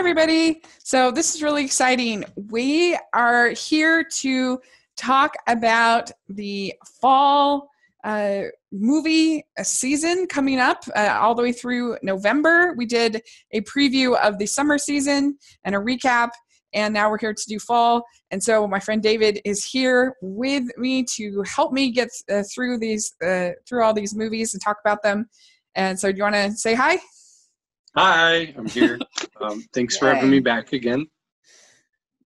everybody. So, this is really exciting. We are here to talk about the fall uh, movie season coming up uh, all the way through November. We did a preview of the summer season and a recap, and now we're here to do fall. And so, my friend David is here with me to help me get uh, through these, uh, through all these movies and talk about them. And so, do you want to say hi? Hi, I'm here. Um, thanks for having me back again.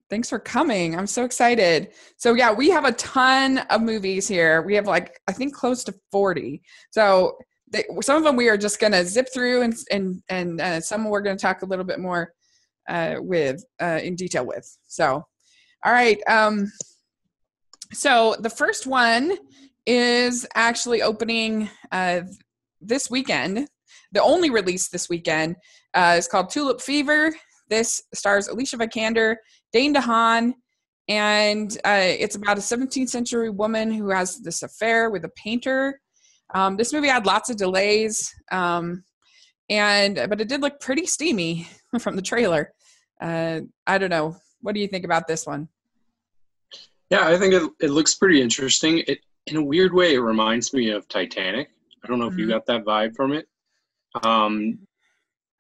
Thanks for coming. I'm so excited. So yeah, we have a ton of movies here. We have like I think close to 40. So they, some of them we are just going to zip through and and and uh, some we're going to talk a little bit more uh, with uh, in detail with. So all right. Um, so the first one is actually opening uh, this weekend the only release this weekend uh, is called Tulip Fever. This stars Alicia Vikander, Dane DeHaan, and uh, it's about a 17th century woman who has this affair with a painter. Um, this movie had lots of delays, um, and but it did look pretty steamy from the trailer. Uh, I don't know. What do you think about this one? Yeah, I think it, it looks pretty interesting. It in a weird way, it reminds me of Titanic. I don't know if mm-hmm. you got that vibe from it. Um,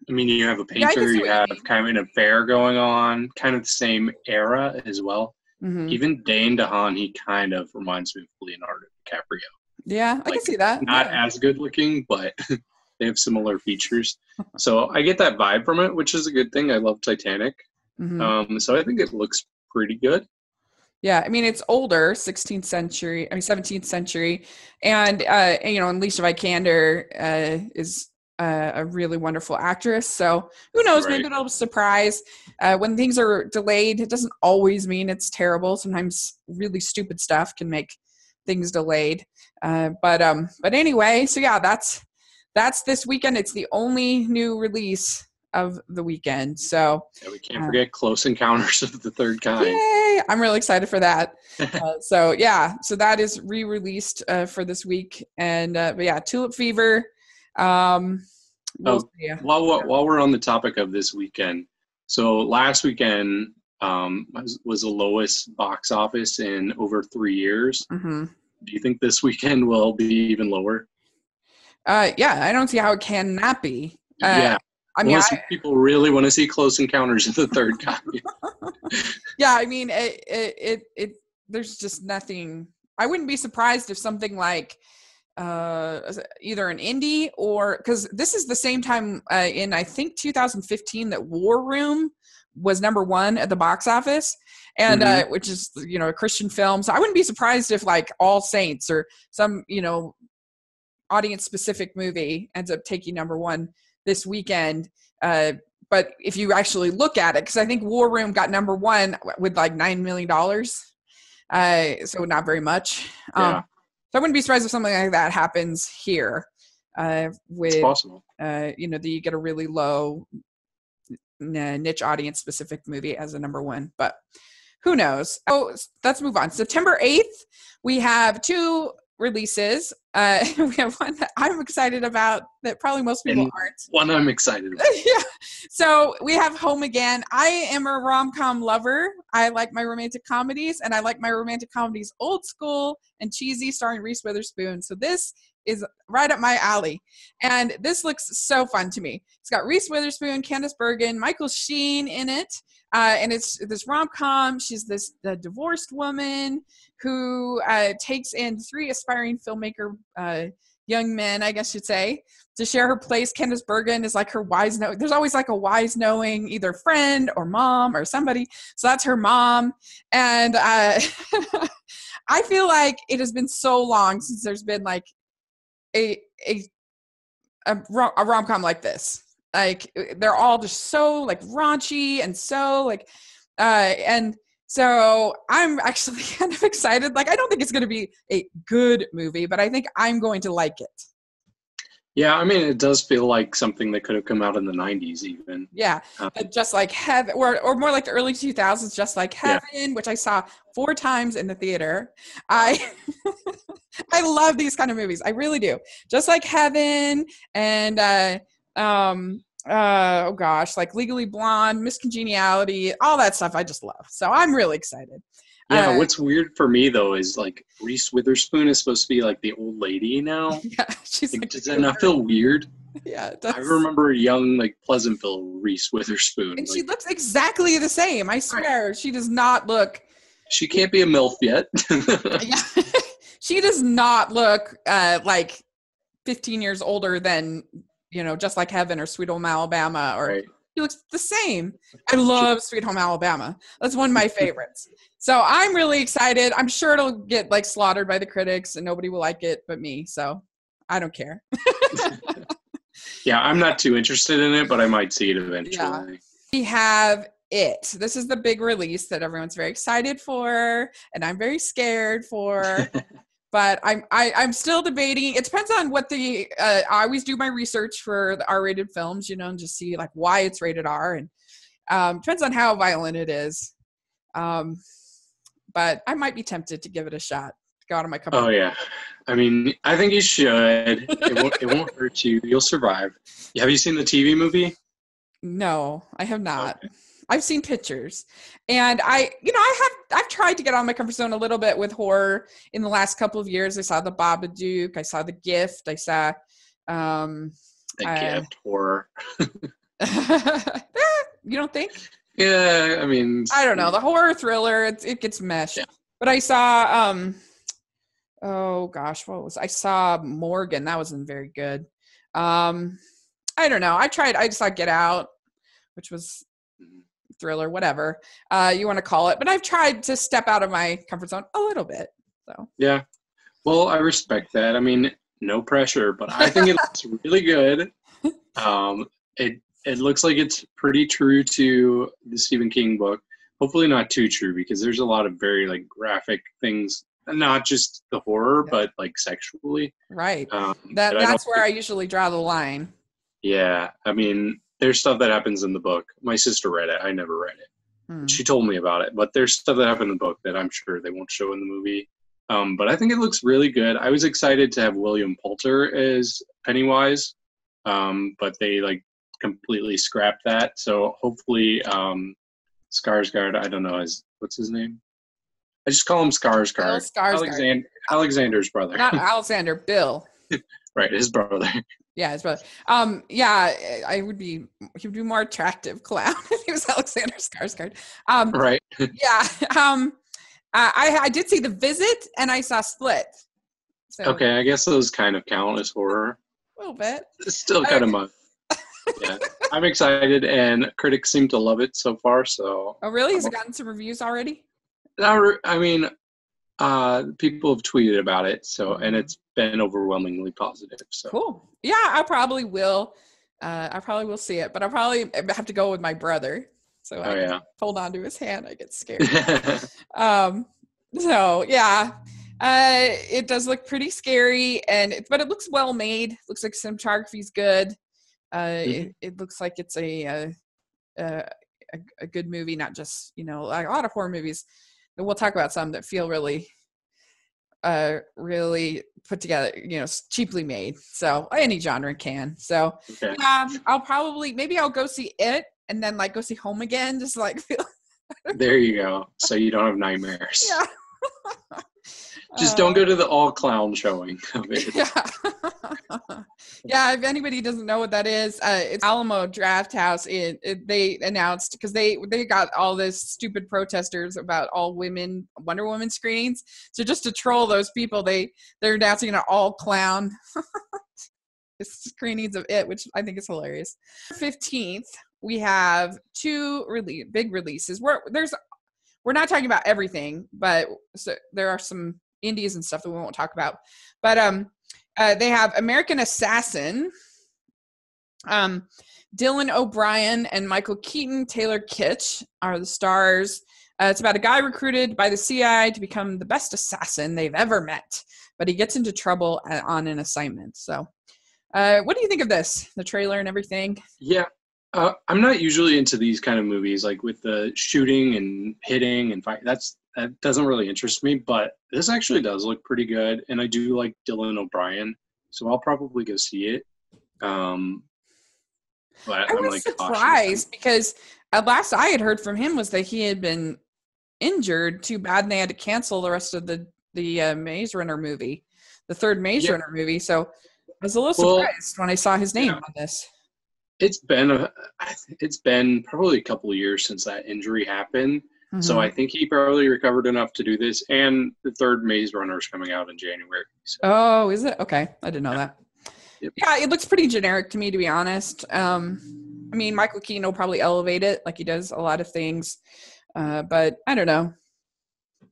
I mean, you have a painter, you have kind of an affair going on, kind of the same era as well. Mm-hmm. Even Dane DeHaan, he kind of reminds me of Leonardo DiCaprio. Yeah, I can see that. Not yeah. as good looking, but they have similar features. so I get that vibe from it, which is a good thing. I love Titanic. Mm-hmm. Um, so I think it looks pretty good. Yeah, I mean it's older, 16th century, I mean 17th century, and uh, you know, and Alicia Vikander uh, is a really wonderful actress. So who knows? Right. Maybe it'll surprise. Uh, when things are delayed, it doesn't always mean it's terrible. Sometimes really stupid stuff can make things delayed. Uh, but um, but anyway, so yeah, that's that's this weekend. It's the only new release of the weekend. So yeah, we can't uh, forget Close Encounters of the Third Kind. Yay! I'm really excited for that. uh, so yeah, so that is re-released uh, for this week, and uh, but yeah, Tulip Fever. Um, we'll oh, while while we're on the topic of this weekend, so last weekend um, was, was the lowest box office in over three years. Mm-hmm. Do you think this weekend will be even lower? Uh, yeah, I don't see how it can not be. Uh, yeah. I mean, I, people really want to see Close Encounters of the Third Kind. yeah, I mean, it, it, it, it, there's just nothing. I wouldn't be surprised if something like uh either an indie or because this is the same time uh, in i think 2015 that war room was number one at the box office. And mm-hmm. uh which is you know a christian film. So i wouldn't be surprised if like all saints or some you know audience specific movie ends up taking number one this weekend. Uh but if you actually look at it because i think war room got number one with like nine million dollars. Uh so not very much. Yeah. So I wouldn't be surprised if something like that happens here. Uh, with possible. Uh, you know, that you get a really low niche audience specific movie as a number one, but who knows? Oh, let's move on. September 8th, we have two releases. Uh, we have one that I'm excited about that probably most people and aren't. One I'm excited about. yeah. So we have Home Again. I am a rom com lover. I like my romantic comedies, and I like my romantic comedies old school and cheesy, starring Reese Witherspoon. So this is right up my alley. And this looks so fun to me. It's got Reese Witherspoon, Candice Bergen, Michael Sheen in it. Uh, and it's this rom com. She's this divorced woman who uh, takes in three aspiring filmmaker uh, young men, I guess you'd say, to share her place. Candice Bergen is like her wise know. There's always like a wise knowing either friend or mom or somebody. So that's her mom. And uh, I feel like it has been so long since there's been like a a a, a rom com like this like uh, they're all just so like raunchy and so like uh and so i'm actually kind of excited like i don't think it's going to be a good movie but i think i'm going to like it. Yeah i mean it does feel like something that could have come out in the 90s even. Yeah um, just like heaven or, or more like the early 2000s just like heaven yeah. which i saw four times in the theater. I i love these kind of movies i really do. Just like heaven and uh um uh, oh gosh, like Legally Blonde, Miss Congeniality, all that stuff. I just love. So I'm really excited. Yeah, Uh, what's weird for me though is like Reese Witherspoon is supposed to be like the old lady now. Yeah, she's Like, like, does that not feel weird? yeah, it does. I remember a young like Pleasantville Reese Witherspoon. and she looks exactly the same. I swear, she does not look. she can't be a MILF yet. Yeah, she does not look uh, like 15 years older than you know, just like Heaven or Sweet Home Alabama, or right. he looks the same. I love Sweet Home Alabama. That's one of my favorites. So I'm really excited. I'm sure it'll get like slaughtered by the critics and nobody will like it but me. So I don't care. Yeah, I'm not too interested in it, but I might see it eventually. We have it. This is the big release that everyone's very excited for, and I'm very scared for. but I'm I, I'm still debating. It depends on what the uh, I always do my research for the R-rated films, you know, and just see like why it's rated R, and um, depends on how violent it is. Um, but I might be tempted to give it a shot. Go out of my comfort. Oh yeah, I mean, I think you should. It won't. it won't hurt you. You'll survive. Have you seen the TV movie? No, I have not. Okay. I've seen pictures, and I, you know, I have. I've tried to get on my comfort zone a little bit with horror in the last couple of years. I saw the Babadook. I saw the Gift. I saw. Um, The Uh, gift horror. you don't think? Yeah, I mean, I don't know. The horror thriller, it, it gets meshed. Yeah. But I saw. um Oh gosh, what was I saw Morgan? That wasn't very good. Um, I don't know. I tried. I just saw Get Out, which was thriller, whatever uh, you want to call it. But I've tried to step out of my comfort zone a little bit. So Yeah. Well, I respect that. I mean, no pressure, but I think it looks really good. Um, it it looks like it's pretty true to the Stephen King book. Hopefully, not too true because there's a lot of very like graphic things, not just the horror, Yeah. but like sexually. right, Um, that that I that's don't where I usually draw the line. Yeah, I mean, there's stuff that happens in the book. My sister read it. I never read it. Hmm. she told me about it but there's stuff that happened in the book that i'm sure they won't show in the movie um, but i think it looks really good i was excited to have william poulter as pennywise um, but they like completely scrapped that so hopefully um, skarsgård i don't know his what's his name i just call him skarsgård Skarsgård. alexander alexander's brother Not Alexander, Bill. right his brother Yeah, his brother. Um, yeah, I would be. He would be more attractive clown if he was Alexander Skarsgård. Um, right yeah. Um, I I did see the visit and I saw Split. So, okay i guess those kind of count as horror a little bit. It's still kind of much. Yeah, I'm excited, and critics seem to love it so far. So, Oh, really? Has it gotten some reviews already? I mean, uh, people have tweeted about it, so and it's been overwhelmingly positive. So, Cool. Yeah, I probably will. Uh, I probably will see it, but I probably have to go with my brother. So oh I yeah, hold on to his hand. I get scared. um so yeah uh it does look pretty scary and it, but it looks well made looks like cinematography's good uh it, it looks like it's a, uh a a a good movie not just you know like a lot of horror movies we'll talk about some that feel really uh really put together you know cheaply made so any genre can so okay. yeah i'll probably maybe i'll go see it and then like go see home again just like feel There you go. So you don't have nightmares. yeah Just don't go to the all clown showing yeah. yeah, if anybody doesn't know what that is, uh, it's Alamo Drafthouse. It, it, they announced because they they got all this stupid protesters about all women Wonder Woman screenings. So just to troll those people, they they're announcing an all clown screenings of it, which I think is hilarious. Fifteenth, we have two really big releases. We're there's we're not talking about everything, but so there are some indies and stuff that we won't talk about. But um, uh, they have American Assassin. Um, Dylan O'Brien and Michael Keaton, Taylor Kitsch are the stars. Uh, it's about a guy recruited by the CIA to become the best assassin they've ever met, but he gets into trouble uh, on an assignment. So, uh, what do you think of this? The trailer and everything. Yeah. Uh, I'm not usually into these kind of movies, like with the shooting and hitting and fight. That's that doesn't really interest me. But this actually does look pretty good, and I do like Dylan O'Brien, so I'll probably go see it. Um, But I I'm was like surprised because at last I had heard from him was that he had been injured too bad and they had to cancel the rest of the the uh, Maze Runner movie, the third Maze Yeah. Runner movie. So I was a little Well, surprised when I saw his name yeah. on this. It's been a, it's been probably a couple of years since that injury happened. So Mhm. I think he probably recovered enough to do this. And the third Maze Runner is coming out in January. So Oh, is it? Okay. I didn't know that. Yep. Yeah, it looks pretty generic to me, to be honest. Um, I mean, Michael Keaton will probably elevate it like he does a lot of things. Uh, but I don't know.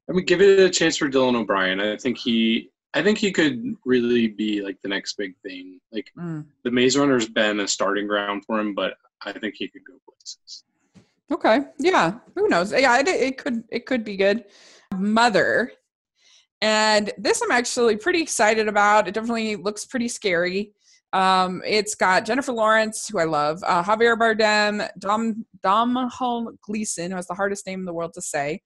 I mean, give it a chance for Dylan O'Brien. I think he, I think he could really be like the next big thing. Like Mm. the Maze Runner's been a starting ground for him, but I think he could go places. Okay. Yeah. Who knows? Yeah, it, it could it could be good. Mother. And this I'm actually pretty excited about. It definitely looks pretty scary. Um, it's got Jennifer Lawrence, who I love, uh, Javier Bardem, Dom Domhnall Gleeson, who has the hardest name in the world to say,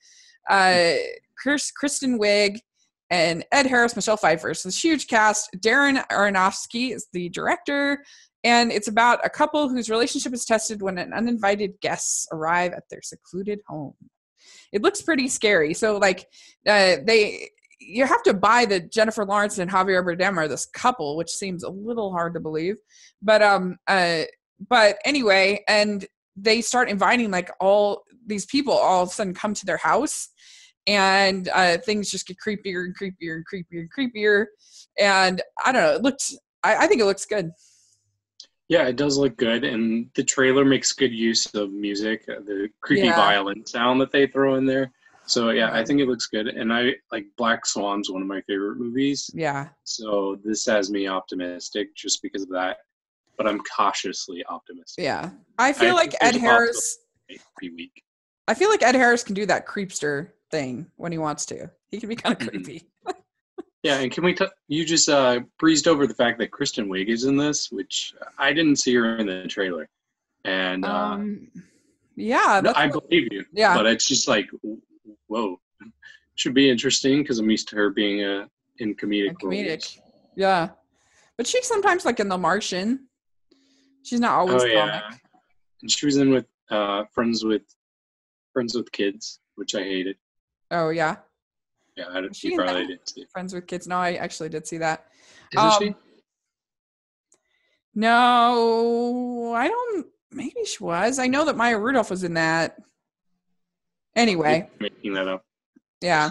uh, Chris, Kristen Wiig, and Ed Harris, Michelle Pfeiffer. So this huge cast. Darren Aronofsky is the director, and it's about a couple whose relationship is tested when an uninvited guests arrive at their secluded home. It looks pretty scary. So like uh, they you have to buy that Jennifer Lawrence and Javier Bardem are this couple, which seems a little hard to believe. But um uh but anyway, and they start inviting like all these people all of a sudden come to their house and uh things just get creepier and creepier and creepier and creepier. And I don't know, it looked I, I think it looks good. Yeah, it does look good, and the trailer makes good use of music, uh, the creepy Yeah. violin sound that they throw in there. So yeah, I think it looks good, and I like Black Swan's one of my favorite movies. Yeah. So this has me optimistic just because of that, but I'm cautiously optimistic. Yeah. I feel I like Ed Harris Every week. I feel like Ed Harris can do that creepster thing when he wants to. He can be kind of Mhm. creepy. Yeah, and can we? T- you just uh, breezed over the fact that Kristen Wiig is in this, which I didn't see her in the trailer, and uh, Um yeah, I what- believe you. Yeah. but it's just like, whoa, should be interesting because I'm used to her being a in comedic, and comedic. roles. Yeah. But she's sometimes like in The Martian. She's not always Oh comic. yeah, and she was in with uh, friends with friends with kids, which I hated. Oh yeah. Yeah, I, she probably didn't see. Friends with kids. No, I actually did see that. Isn't she? Um, No, I don't maybe she was. I know that Maya Rudolph was in that. Anyway. making that up. yeah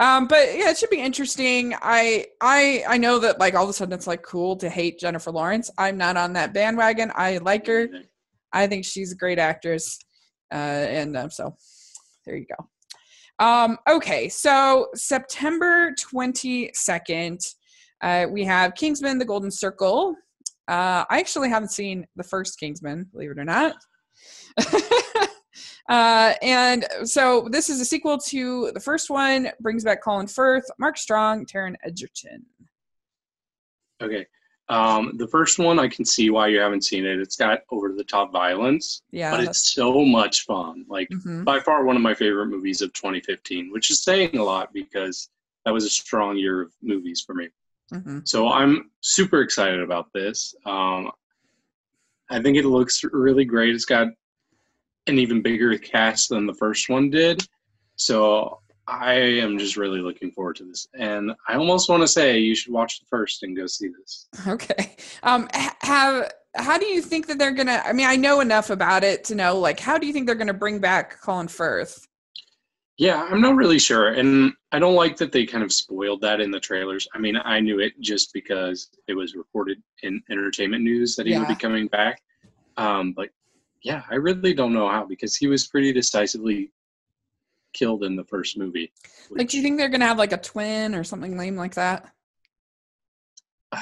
um but yeah it should be interesting i i i know that like all of a sudden it's like cool to hate jennifer lawrence i'm not on that bandwagon i like her i think she's a great actress uh and um, so there you go um okay so september 22nd uh we have kingsman the golden circle uh i actually haven't seen the first kingsman believe it or not Uh, and so this is a sequel to the first one, brings back Colin Firth, Mark Strong, Taron Egerton. Okay. Um, the first one, I can see why you haven't seen it. It's got over the top violence, Yeah. but it's so much fun. Like mhm. by far one of my favorite movies of 2015, which is saying a lot because that was a strong year of movies for me. Mhm. So I'm super excited about this. Um, I think it looks really great. It's got an even bigger cast than the first one did. So I am just really looking forward to this. And I almost want to say you should watch the first and go see this. Okay. Um, have how do you think that they're gonna? I mean, I know enough about it to know like how do you think they're gonna bring back Colin Firth? Yeah, I'm not really sure. And I don't like that they kind of spoiled that in the trailers. I mean, I knew it just because it was reported in entertainment news that he would be coming back. Um, but yeah, I really don't know how because he was pretty decisively killed in the first movie. Like, do you think they're gonna have like a twin or something lame like that?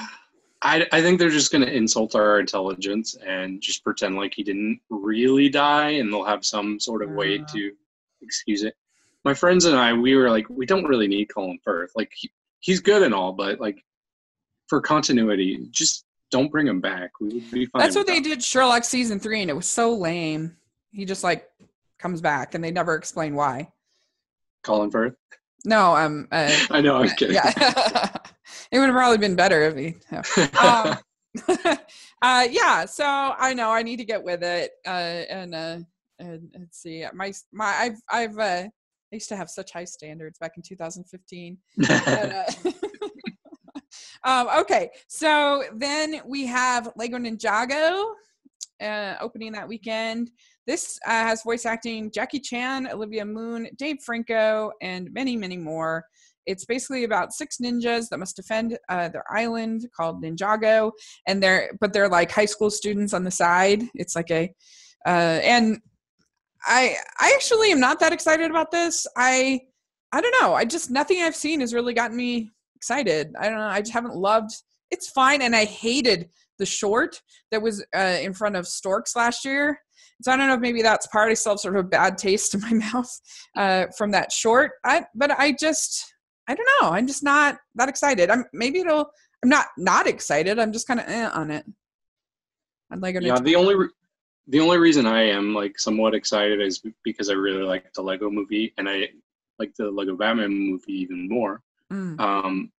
I, I think they're just going to insult our intelligence and just pretend like he didn't really die, and they'll have some sort of way Uh. to excuse it. My friends and I, we were like, we don't really need Colin Firth. Like, he, he's good and all, but like, for continuity, just don't bring him back. We would be fine. That's what they without- did Sherlock season three, and it was so lame. He just like comes back, and they never explain why. Colin Firth. No, um, uh, I know. I'm kidding. yeah, it would have probably been better if he. yeah. um, uh, yeah, so I know I need to get with it. Uh, and uh, and let's see, my my I've I've uh, I used to have such high standards back in 2015. but, uh, um, okay, so then we have Lego Ninjago uh, opening that weekend. This uh, has voice acting Jackie Chan, Olivia Munn, Dave Franco, and many, many more. It's basically about six ninjas that must defend uh, their island called Ninjago, and they're but they're like high school students on the side. It's like a uh, and I I actually am not that excited about this. I I don't know. I just nothing I've seen has really gotten me excited. I don't know. I just haven't loved. It's fine, and I hated the short that was uh, in front of Storks last year. So I don't know if maybe that's part. I still have sort of a bad taste in my mouth uh, from that short. I but I just I don't know. I'm just not that excited. I'm maybe it'll. I'm not not excited. I'm just kind of eh on it. I'd like yeah. The only re- the only reason I am like somewhat excited is because I really like the Lego Movie and I like the Lego Batman movie even more. Mm. Um,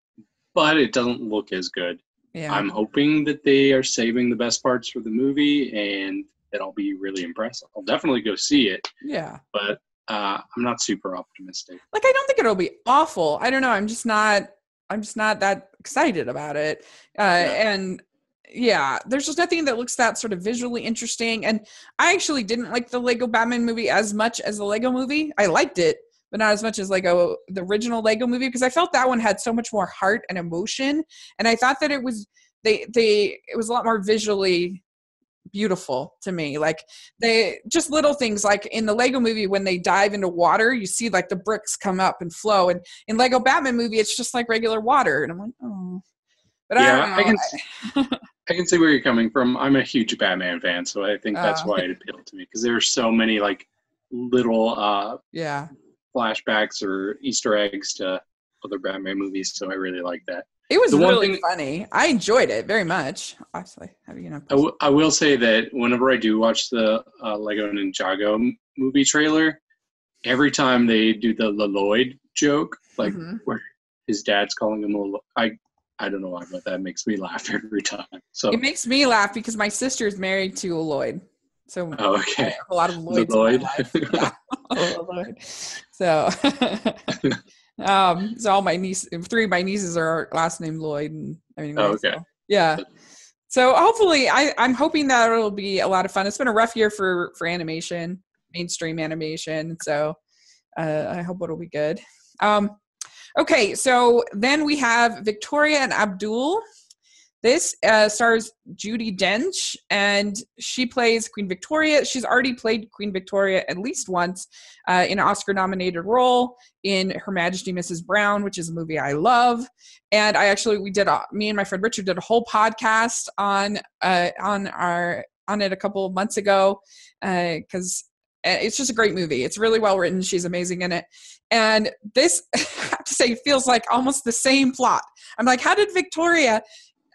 but it doesn't look as good. Yeah. I'm hoping that they are saving the best parts for the movie and that I'll be really impressed. I'll definitely go see it. Yeah. But uh, I'm not super optimistic. Like I don't think it'll be awful. I don't know. I'm just not. I'm just not that excited about it. Uh, yeah. And yeah, there's just nothing that looks that sort of visually interesting. And I actually didn't like the Lego Batman movie as much as the Lego movie. I liked it, but not as much as Lego the original Lego movie because I felt that one had so much more heart and emotion. And I thought that it was they they it was a lot more visually beautiful to me. Like they just little things like in the Lego movie when they dive into water, you see like the bricks come up and flow. And in Lego Batman movie, it's just like regular water. And I'm like, oh. But yeah, I, I can I can see where you're coming from. I'm a huge Batman fan, so I think that's uh, why it appealed to me because there are so many like little uh yeah flashbacks or Easter eggs to other Batman movies. So I really like that. It was really thing, funny. I enjoyed it very much. Actually, you know, I, w- I will say that whenever I do watch the uh, Lego Ninjago movie trailer, every time they do the Lloyd joke, like mm-hmm. where his dad's calling him a, I, I don't know why, but that makes me laugh every time. So it makes me laugh because my sister is married to a Lloyd. So oh, okay. a lot of Lloyds Lloyd. yeah. Lloyd. So Um, so all my niece, three of my nieces are last name Lloyd, and anyway, oh, okay. So, yeah. So hopefully, I I'm hoping that it'll be a lot of fun. It's been a rough year for for animation, mainstream animation. So uh, I hope it'll be good. Um, okay, so then we have Victoria and Abdul. This uh, stars Judi Dench, and she plays Queen Victoria. She's already played Queen Victoria at least once uh, in an Oscar-nominated role in Her Majesty Mrs. Brown, which is a movie I love. And I actually, we did, a, me and my friend Richard did a whole podcast on uh, on our on it a couple of months ago because uh, it's just a great movie. It's really well written. She's amazing in it. And this, I have to say, feels like almost the same plot. I'm like, how did Victoria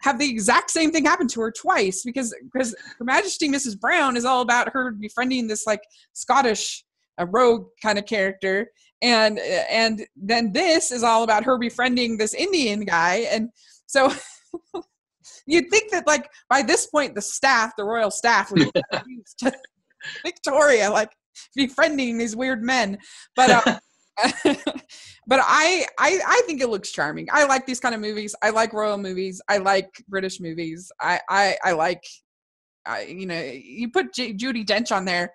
have the exact same thing happen to her twice because because Her Majesty Mrs. Brown is all about her befriending this like Scottish a rogue kind of character and and then this is all about her befriending this Indian guy and so you'd think that like by this point the staff the royal staff would be Victoria like befriending these weird men but uh, but I, I I think it looks charming. I like these kind of movies. I like royal movies. I like British movies. I I, I like, I you know, you put J- Judi Dench on there,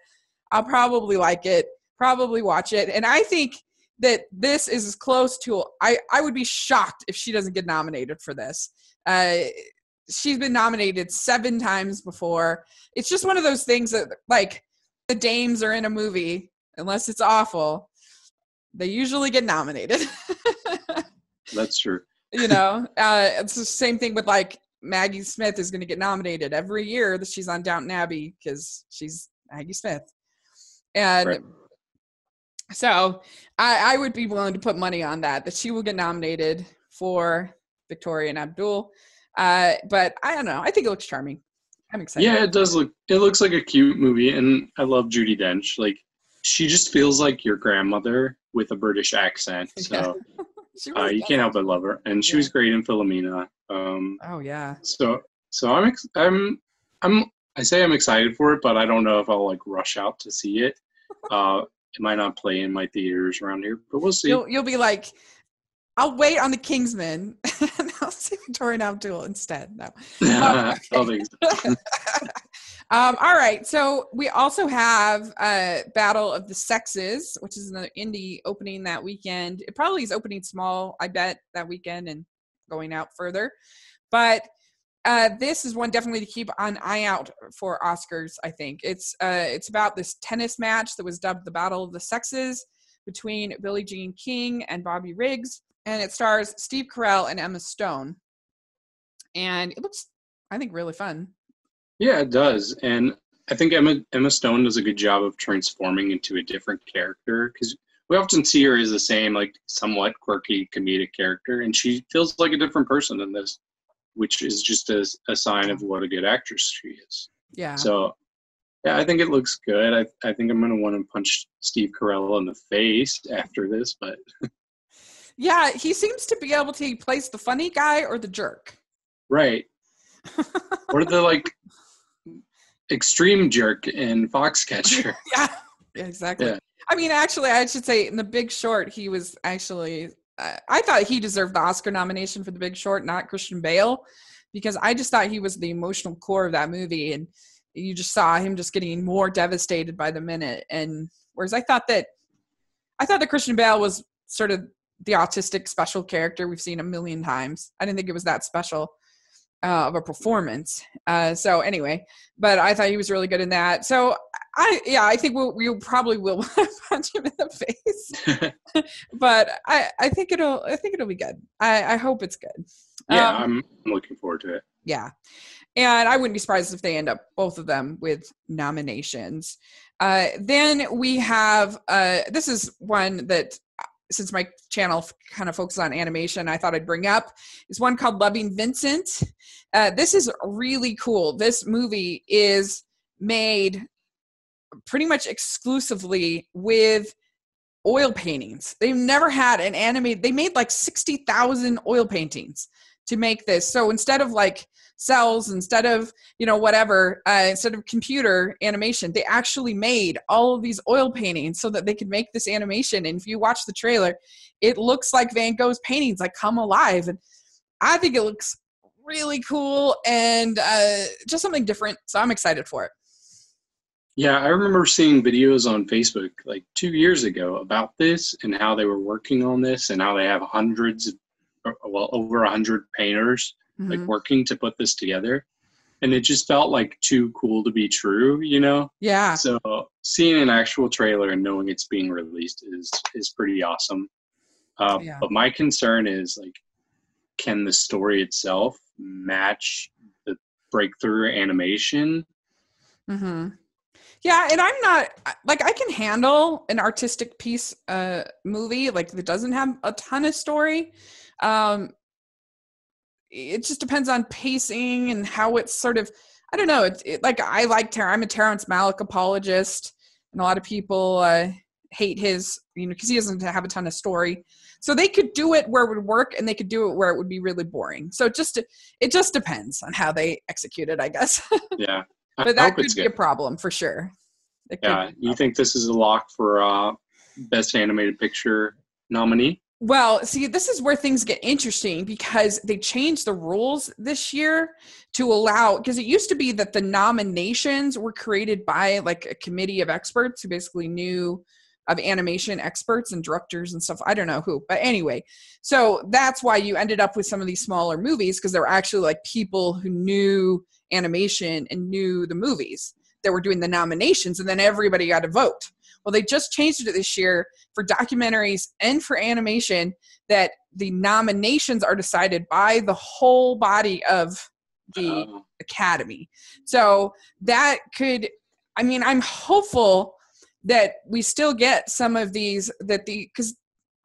I'll probably like it. Probably watch it. And I think that this is as close to. I I would be shocked if she doesn't get nominated for this. Uh, she's been nominated seven times before. It's just one of those things that like the dames are in a movie unless it's awful they usually get nominated. That's true. you know, uh, it's the same thing with like Maggie Smith is going to get nominated every year that she's on Downton Abbey because she's Maggie Smith. And right. so I, I would be willing to put money on that, that she will get nominated for Victoria and Abdul. Uh, but I don't know. I think it looks charming. I'm excited. Yeah, it does look. It looks like a cute movie, and I love Judi Dench. Like she just feels like your grandmother with a British accent. So uh, you can't help but love her, and she yeah. was great in Philomena. Um, oh yeah. So so I'm ex- I'm I'm I say I'm excited for it, but I don't know if I'll like rush out to see it. Uh, it might not play in my theaters around here, but we'll see. You'll, you'll be like, I'll wait on the Kingsman and I'll see Victoria Abdul instead. No. Think so. Um, all right, so we also have uh, Battle of the Sexes, which is another indie opening that weekend. It probably is opening small, I bet, that weekend and going out further. But uh, this is one definitely to keep an eye out for Oscars. I think it's uh, it's about this tennis match that was dubbed the Battle of the Sexes between Billie Jean King and Bobby Riggs, and it stars Steve Carell and Emma Stone. And it looks, I think, really fun. Yeah, it does, and I think Emma Emma Stone does a good job of transforming into a different character because we often see her as the same, like somewhat quirky comedic character, and she feels like a different person in this which is just a, a sign of what a good actress she is. Yeah. So, yeah, I think it looks good. I, I think I'm going to want to punch Steve Carell in the face after this, but. yeah, he seems to be able to place the funny guy or the jerk. Right. or the like extreme jerk in Foxcatcher. yeah, exactly. Yeah. I mean, actually, I should say in The Big Short, he was actually I thought he deserved the Oscar nomination for The Big Short, not Christian Bale, because I just thought he was the emotional core of that movie, and you just saw him just getting more devastated by the minute. And whereas I thought that, I thought that Christian Bale was sort of the autistic special character we've seen a million times. I didn't think it was that special uh, of a performance. Uh, so anyway, but I thought he was really good in that. So I yeah, I think we'll, we probably will punch him in the face, but I I think it'll I think it'll be good. I I hope it's good. Yeah, um, I'm, looking forward to it. Yeah, and I wouldn't be surprised if they end up both of them with nominations. Uh, then we have uh, this is one that since my channel kind of focuses on animation, I thought I'd bring up is one called Loving Vincent. Uh, this is really cool. This movie is made pretty much exclusively with oil paintings. They've never had an animated, they made like 60,000 oil paintings to make this. So instead of like cells, instead of, you know, whatever, uh, instead of computer animation, they actually made all of these oil paintings so that they could make this animation. And if you watch the trailer, it looks like Van Gogh's paintings like come alive. And I think it looks really cool and uh, just something different. So I'm excited for it. Yeah, I remember seeing videos on Facebook like two years ago about this and how they were working on this and how they have hundreds, well, over a hundred painters mm-hmm. like working to put this together. And it just felt like too cool to be true, you know? Yeah. So seeing an actual trailer and knowing it's being released is is pretty awesome. Uh, yeah. But my concern is like, can the story itself match the breakthrough animation? Mm-hmm yeah, and I'm not like I can handle an artistic piece uh movie like that doesn't have a ton of story. Um it just depends on pacing and how it's sort of I don't know, it's it, like I like Ter- I'm a Terrence Malick apologist and a lot of people uh hate his you know because he doesn't have a ton of story so they could do it where it would work and they could do it where it would be really boring so just it just depends on how they execute it i guess yeah but that could be good. a problem for sure. Yeah, you think this is a lock for uh, best animated picture nominee? Well, see, this is where things get interesting because they changed the rules this year to allow because it used to be that the nominations were created by like a committee of experts who basically knew of animation experts and directors and stuff. I don't know who, but anyway, so that's why you ended up with some of these smaller movies because they were actually like people who knew animation and knew the movies that were doing the nominations, and then everybody got to vote. Well, they just changed it this year for documentaries and for animation that the nominations are decided by the whole body of the oh. academy. So that could, I mean, I'm hopeful that we still get some of these, that the, because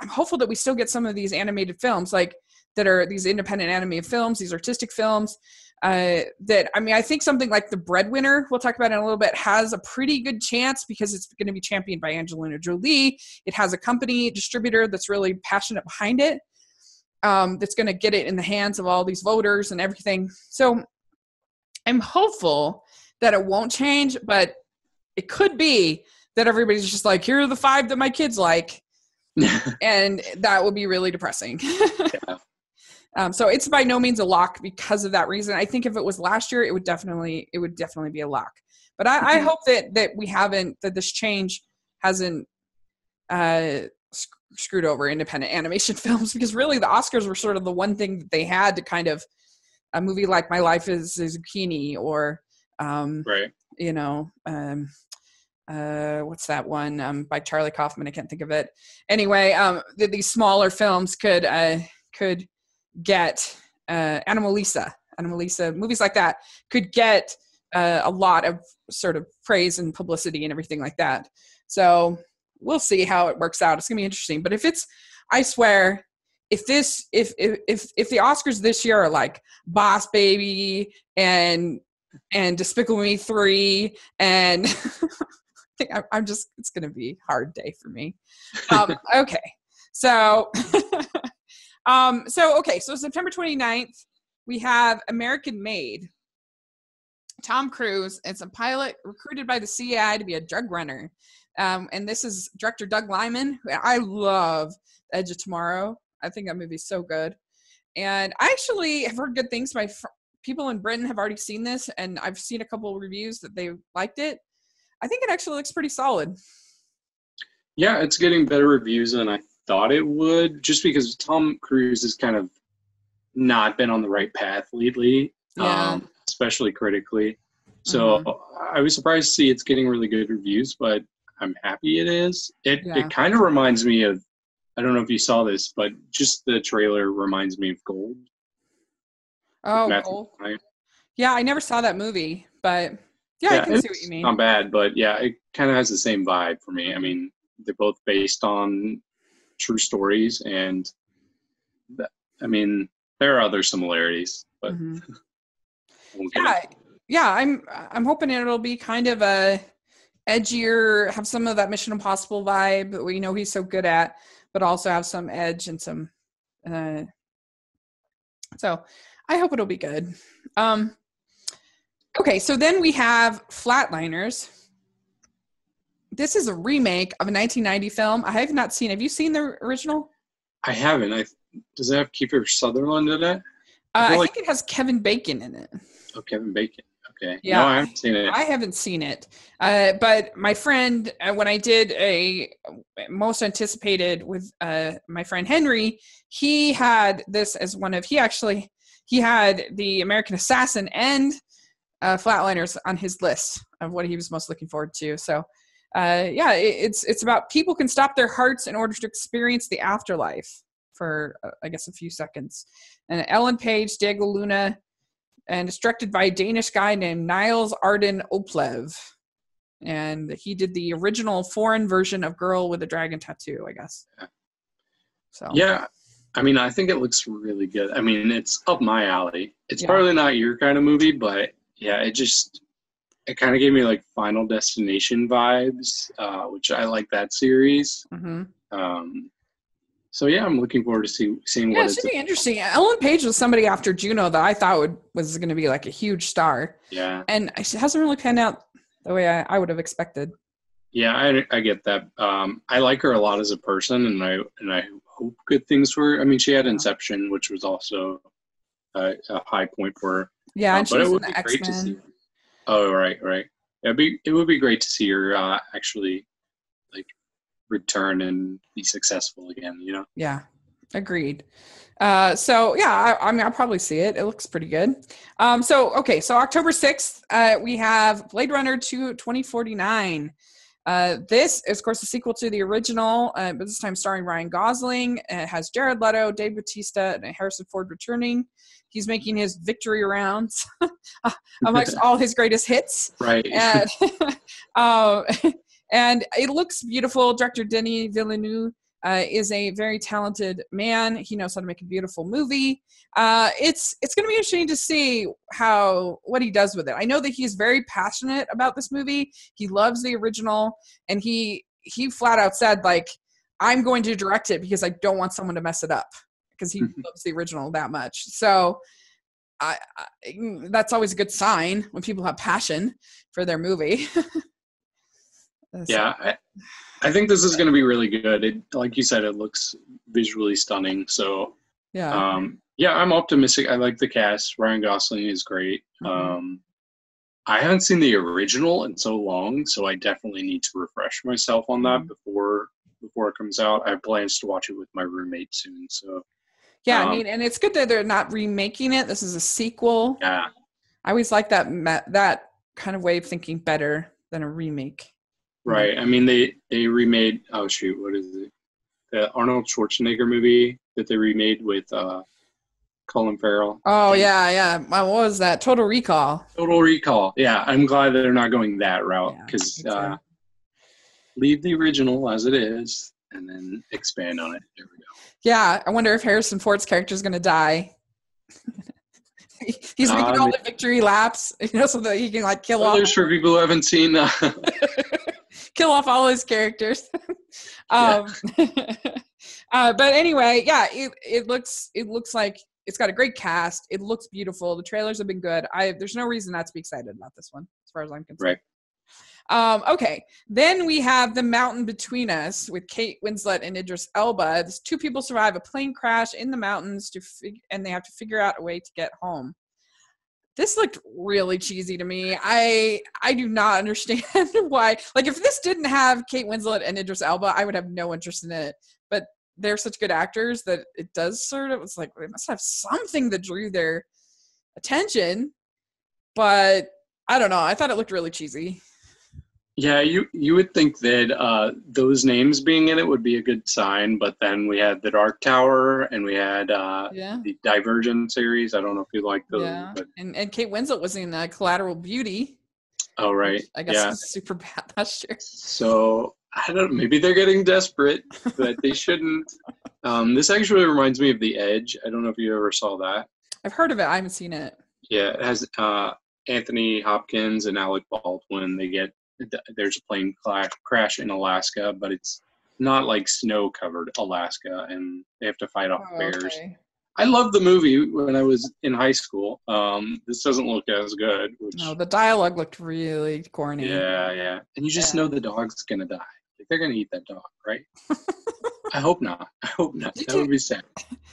I'm hopeful that we still get some of these animated films like that are these independent animated films, these artistic films uh, that I mean, I think something like the Breadwinner, we'll talk about in a little bit, has a pretty good chance because it's going to be championed by Angelina Jolie. It has a company distributor that's really passionate behind it, um, that's going to get it in the hands of all these voters and everything. So I'm hopeful that it won't change, but it could be that everybody's just like, here are the five that my kids like. and that would be really depressing. Um, so it's by no means a lock because of that reason. I think if it was last year, it would definitely it would definitely be a lock. But I, I mm-hmm. hope that that we haven't that this change hasn't uh, sc- screwed over independent animation films because really the Oscars were sort of the one thing that they had to kind of a movie like My Life is a Zucchini or um, right you know um, uh, what's that one um, by Charlie Kaufman? I can't think of it. Anyway, um, these smaller films could uh, could get uh, Anomalisa, Anomalisa, movies like that could get uh, a lot of sort of praise and publicity and everything like that. So we'll see how it works out. It's gonna be interesting. But if it's, I swear, if this, if if if, if the Oscars this year are like Boss Baby and and Despicable Me three and I'm just it's gonna be hard day for me. Um, okay, so um, so okay, so September 29th, we have American Made. Tom Cruise. It's a pilot recruited by the CIA to be a drug runner. Um, and this is director Doug Liman. I love Edge of Tomorrow. I think that movie's so good. And I actually have heard good things. My fr- people in Britain have already seen this, and I've seen a couple reviews that they liked it. I think it actually looks pretty solid. Yeah, it's getting better reviews than I thought it would, just because Tom Cruise has kind of not been on the right path lately, yeah. um, especially critically. So mm-hmm. I was surprised to see it's getting really good reviews, but I'm happy it is. It yeah. it kind of reminds me of I don't know if you saw this, but just the trailer reminds me of Gold. Oh, Gold. Yeah, I never saw that movie, but yeah, yeah I can see what you mean. Not bad, but yeah, it kind of has the same vibe for me. I mean, they're both based on true stories, and that, I mean there are other similarities, but mm-hmm. yeah, yeah. I'm I'm hoping it'll be kind of a edgier, have some of that Mission Impossible vibe that we know he's so good at, but also have some edge and some. Uh, so I hope it'll be good. Um, okay, so then we have Flatliners this is a remake of a 1990 film. I have not seen. Have you seen the original? I haven't. I does it have Kiefer Sutherland in it? I, uh, I like, think it has Kevin Bacon in it. Oh, Kevin Bacon. Okay. Yeah, no, I haven't seen it. I haven't seen it. Uh, but my friend, uh, when I did a most anticipated with uh, my friend Henry, he had this as one of he actually he had the American Assassin and uh, Flatliners on his list of what he was most looking forward to. So uh, yeah, it, it's it's about people can stop their hearts in order to experience the afterlife for uh, I guess a few seconds. And Ellen Page, Diego Luna, and it's directed by a Danish guy named Niels Arden Oplev. And he did the original foreign version of Girl with a Dragon Tattoo, I guess. So yeah, I mean, I think it looks really good. I mean, it's up my alley. It's yeah. probably not your kind of movie, but yeah, it just it kind of gave me like Final Destination vibes, uh, which I like that series. Mm-hmm. Um, so yeah, I'm looking forward to see seeing yeah, what it should be interesting. Ellen Page was somebody after Juno that I thought would was going to be like a huge star. Yeah, and it hasn't really panned out the way I, I would have expected. Yeah, I, I get that. Um, I like her a lot as a person, and I and I hope good things for her. I mean, she had Inception, which was also a, a high point for her. Yeah, uh, and but it would be X-Men. great to see. Oh right, right. It'd be it would be great to see her uh, actually like return and be successful again. You know. Yeah, agreed. Uh, so yeah, I, I, mean, I'll probably see it. It looks pretty good. Um, so okay, so October sixth, uh, we have Blade Runner 2 2049. Uh, this is, of course, a sequel to the original, uh, but this time starring Ryan Gosling. It has Jared Leto, Dave Bautista, and Harrison Ford returning. He's making his victory rounds amongst all his greatest hits. Right. And, uh, and it looks beautiful. Director Denis Villeneuve uh, is a very talented man. He knows how to make a beautiful movie. Uh, it's it's going to be interesting to see how what he does with it. I know that he's very passionate about this movie. He loves the original, and he he flat out said like, "I'm going to direct it because I don't want someone to mess it up." Because he loves the original that much. So I, I, mm, that's always a good sign when people have passion for their movie. yeah, I, I, think this is going to be really good. It, like you said, it looks visually stunning. So yeah, um, yeah, I'm optimistic. I like the cast. Ryan Gosling is great. Mm-hmm. Um, I haven't seen the original in so long, so I definitely need to refresh myself on that mm-hmm. before before it comes out. I have plans to watch it with my roommate soon. So yeah, um, I mean, and it's good that they're not remaking it. This is a sequel. Yeah, I always like that that kind of way of thinking better than a remake. Right. I mean, they they remade. Oh shoot, what is it? The Arnold Schwarzenegger movie that they remade with uh, Colin Farrell. Oh yeah, yeah. What was that? Total Recall. Total Recall. Yeah, I'm glad that they're not going that route because yeah, uh, leave the original as it is and then expand on it. There we go. Yeah, I wonder if Harrison Ford's character is going to die. He's making all the victory laps, you know, so that he can like kill off. for people who haven't seen. Uh... kill off all his characters. um, uh, but anyway, yeah, it, it looks it looks like it's got a great cast. It looks beautiful. The trailers have been good. I there's no reason not to be excited about this one, as far as I'm concerned. Right. Um, okay, then we have The Mountain Between Us with Kate Winslet and Idris Elba. These two people survive a plane crash in the mountains to fig- and they have to figure out a way to get home. This looked really cheesy to me. I I do not understand why. Like if this didn't have Kate Winslet and Idris Elba, I would have no interest in it. But they're such good actors that it does sort of it's like they must have something that drew their attention. But I don't know. I thought it looked really cheesy. Yeah, you you would think that uh, those names being in it would be a good sign, but then we had the Dark Tower and we had uh, yeah. the Divergent series. I don't know if you like those. Yeah, but... and and Kate Winslet was in uh, Collateral Beauty. Oh right, I guess yeah. super bad last year. So I don't. Maybe they're getting desperate, but they shouldn't. Um, this actually reminds me of The Edge. I don't know if you ever saw that. I've heard of it. I haven't seen it. Yeah, it has uh, Anthony Hopkins and Alec Baldwin. They get there's a plane crash in Alaska, but it's not like snow covered Alaska, and they have to fight off oh, bears. Okay. I loved the movie when I was in high school. Um, this doesn't look as good. Which, no, the dialogue looked really corny. Yeah, yeah, and you just yeah. know the dog's gonna die. Like, they're gonna eat that dog, right? I hope not. I hope not. Did that you, would be sad.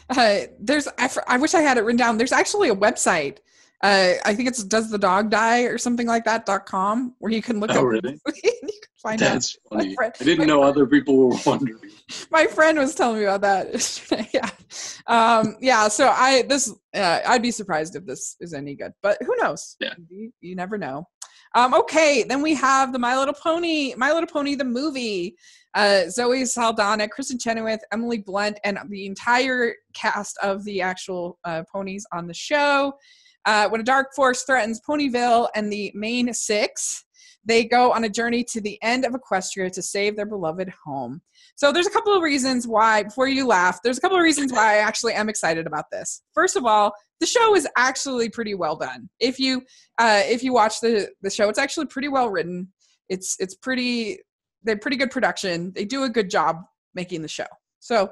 Uh, there's. I, I wish I had it written down. There's actually a website uh, I think it's does the dog die or something like that dot com where you can look oh, up really? you can find That's out. funny. Friend, I didn't know friend, other people were wondering. My friend was telling me about that. yeah. Um, yeah, so I this uh, I'd be surprised if this is any good, but who knows? Yeah. You, you never know. Um, okay, then we have the My Little Pony, My Little Pony the movie. Uh, Zoe Saldana, Kristin Chenoweth, Emily Blunt, and the entire cast of the actual uh, ponies on the show. Uh, when a dark force threatens Ponyville and the main six, they go on a journey to the end of Equestria to save their beloved home. So there's a couple of reasons why, before you laugh, there's a couple of reasons why I actually am excited about this. First of all, the show is actually pretty well done. If you uh, if you watch the the show, it's actually pretty well written. It's it's pretty they're pretty good production. They do a good job making the show. So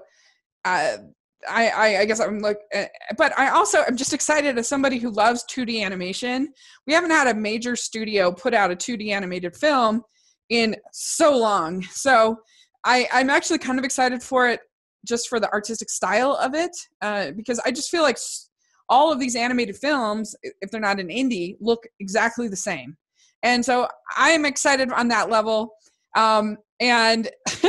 uh, I, I, I guess I'm like, uh, but I also I'm just excited as somebody who loves 2D animation. We haven't had a major studio put out a 2D animated film in so long. So I, I'm actually kind of excited for it just for the artistic style of it uh, because I just feel like all of these animated films, if they're not an indie, look exactly the same. And so I'm excited on that level. Um, and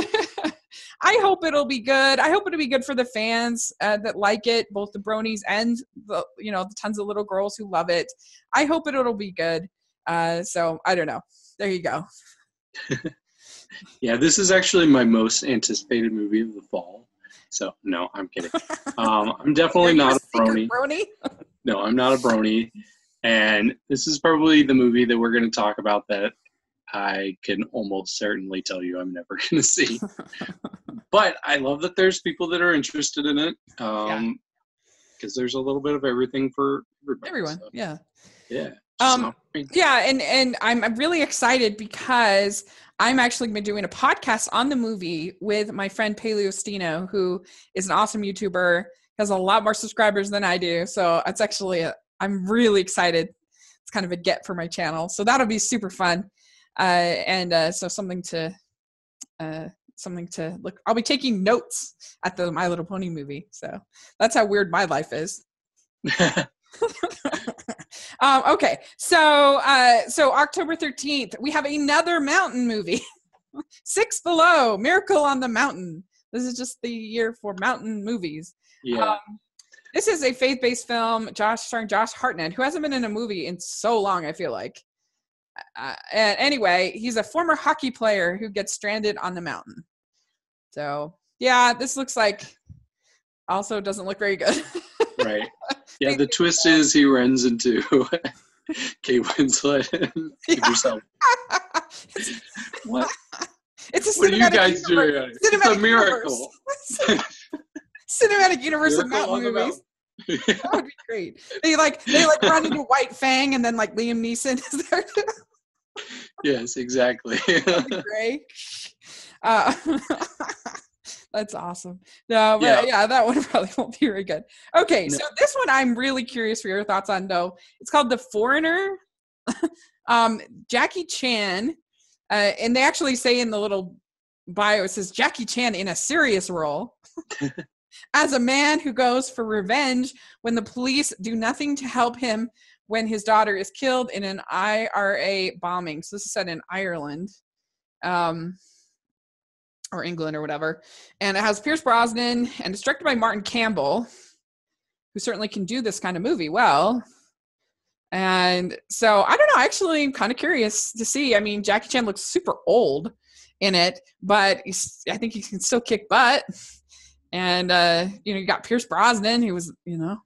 I hope it'll be good. I hope it'll be good for the fans uh, that like it, both the bronies and the you know the tons of little girls who love it. I hope it'll be good. Uh, so I don't know. There you go. yeah, this is actually my most anticipated movie of the fall. So no, I'm kidding. Um, I'm definitely not a brony. brony? no, I'm not a brony. And this is probably the movie that we're going to talk about that I can almost certainly tell you I'm never going to see. but I love that there's people that are interested in it. Um, because there's a little bit of everything for everybody, everyone. So. Yeah. Yeah. Um, yeah, and and I'm I'm really excited because I'm actually been doing a podcast on the movie with my friend Paleostino, who is an awesome YouTuber, has a lot more subscribers than I do. So it's actually a, I'm really excited. It's kind of a get for my channel, so that'll be super fun. Uh, and uh, so something to uh, something to look. I'll be taking notes at the My Little Pony movie. So that's how weird my life is. um, okay, so uh, so October thirteenth, we have another mountain movie, Six Below, Miracle on the Mountain. This is just the year for mountain movies. Yeah. Um, this is a faith-based film, Josh starring Josh Hartnett, who hasn't been in a movie in so long. I feel like. Uh, and anyway, he's a former hockey player who gets stranded on the mountain. So yeah, this looks like also doesn't look very good. right. Yeah, the twist is he runs into Kate Winslet and Yeah. yourself. What? It's a What are you cinematic guys universe. doing? It's a Cinematic miracle. universe. cinematic universe of Miracle on mountain movies. mountain. That would be great. They like they like run into White Fang and then like Liam Neeson is there too. Yes, exactly. Great. Uh, that's awesome. No, but Yeah. yeah. that one probably won't be very good. Okay, No. so this one I'm really curious for your thoughts on though. It's called The Foreigner. um, Jackie Chan, uh, and they actually say in the little bio it says Jackie Chan in a serious role. As a man who goes for revenge when the police do nothing to help him when his daughter is killed in an IRA bombing. So this is set in Ireland, um, or England or whatever. And it has Pierce Brosnan and it's directed by Martin Campbell, who certainly can do this kind of movie well. And so I don't know. Actually, I'm kind of curious to see. I mean, Jackie Chan looks super old in it, but I think he can still kick butt. And uh, you know, you got Pierce Brosnan, who was you know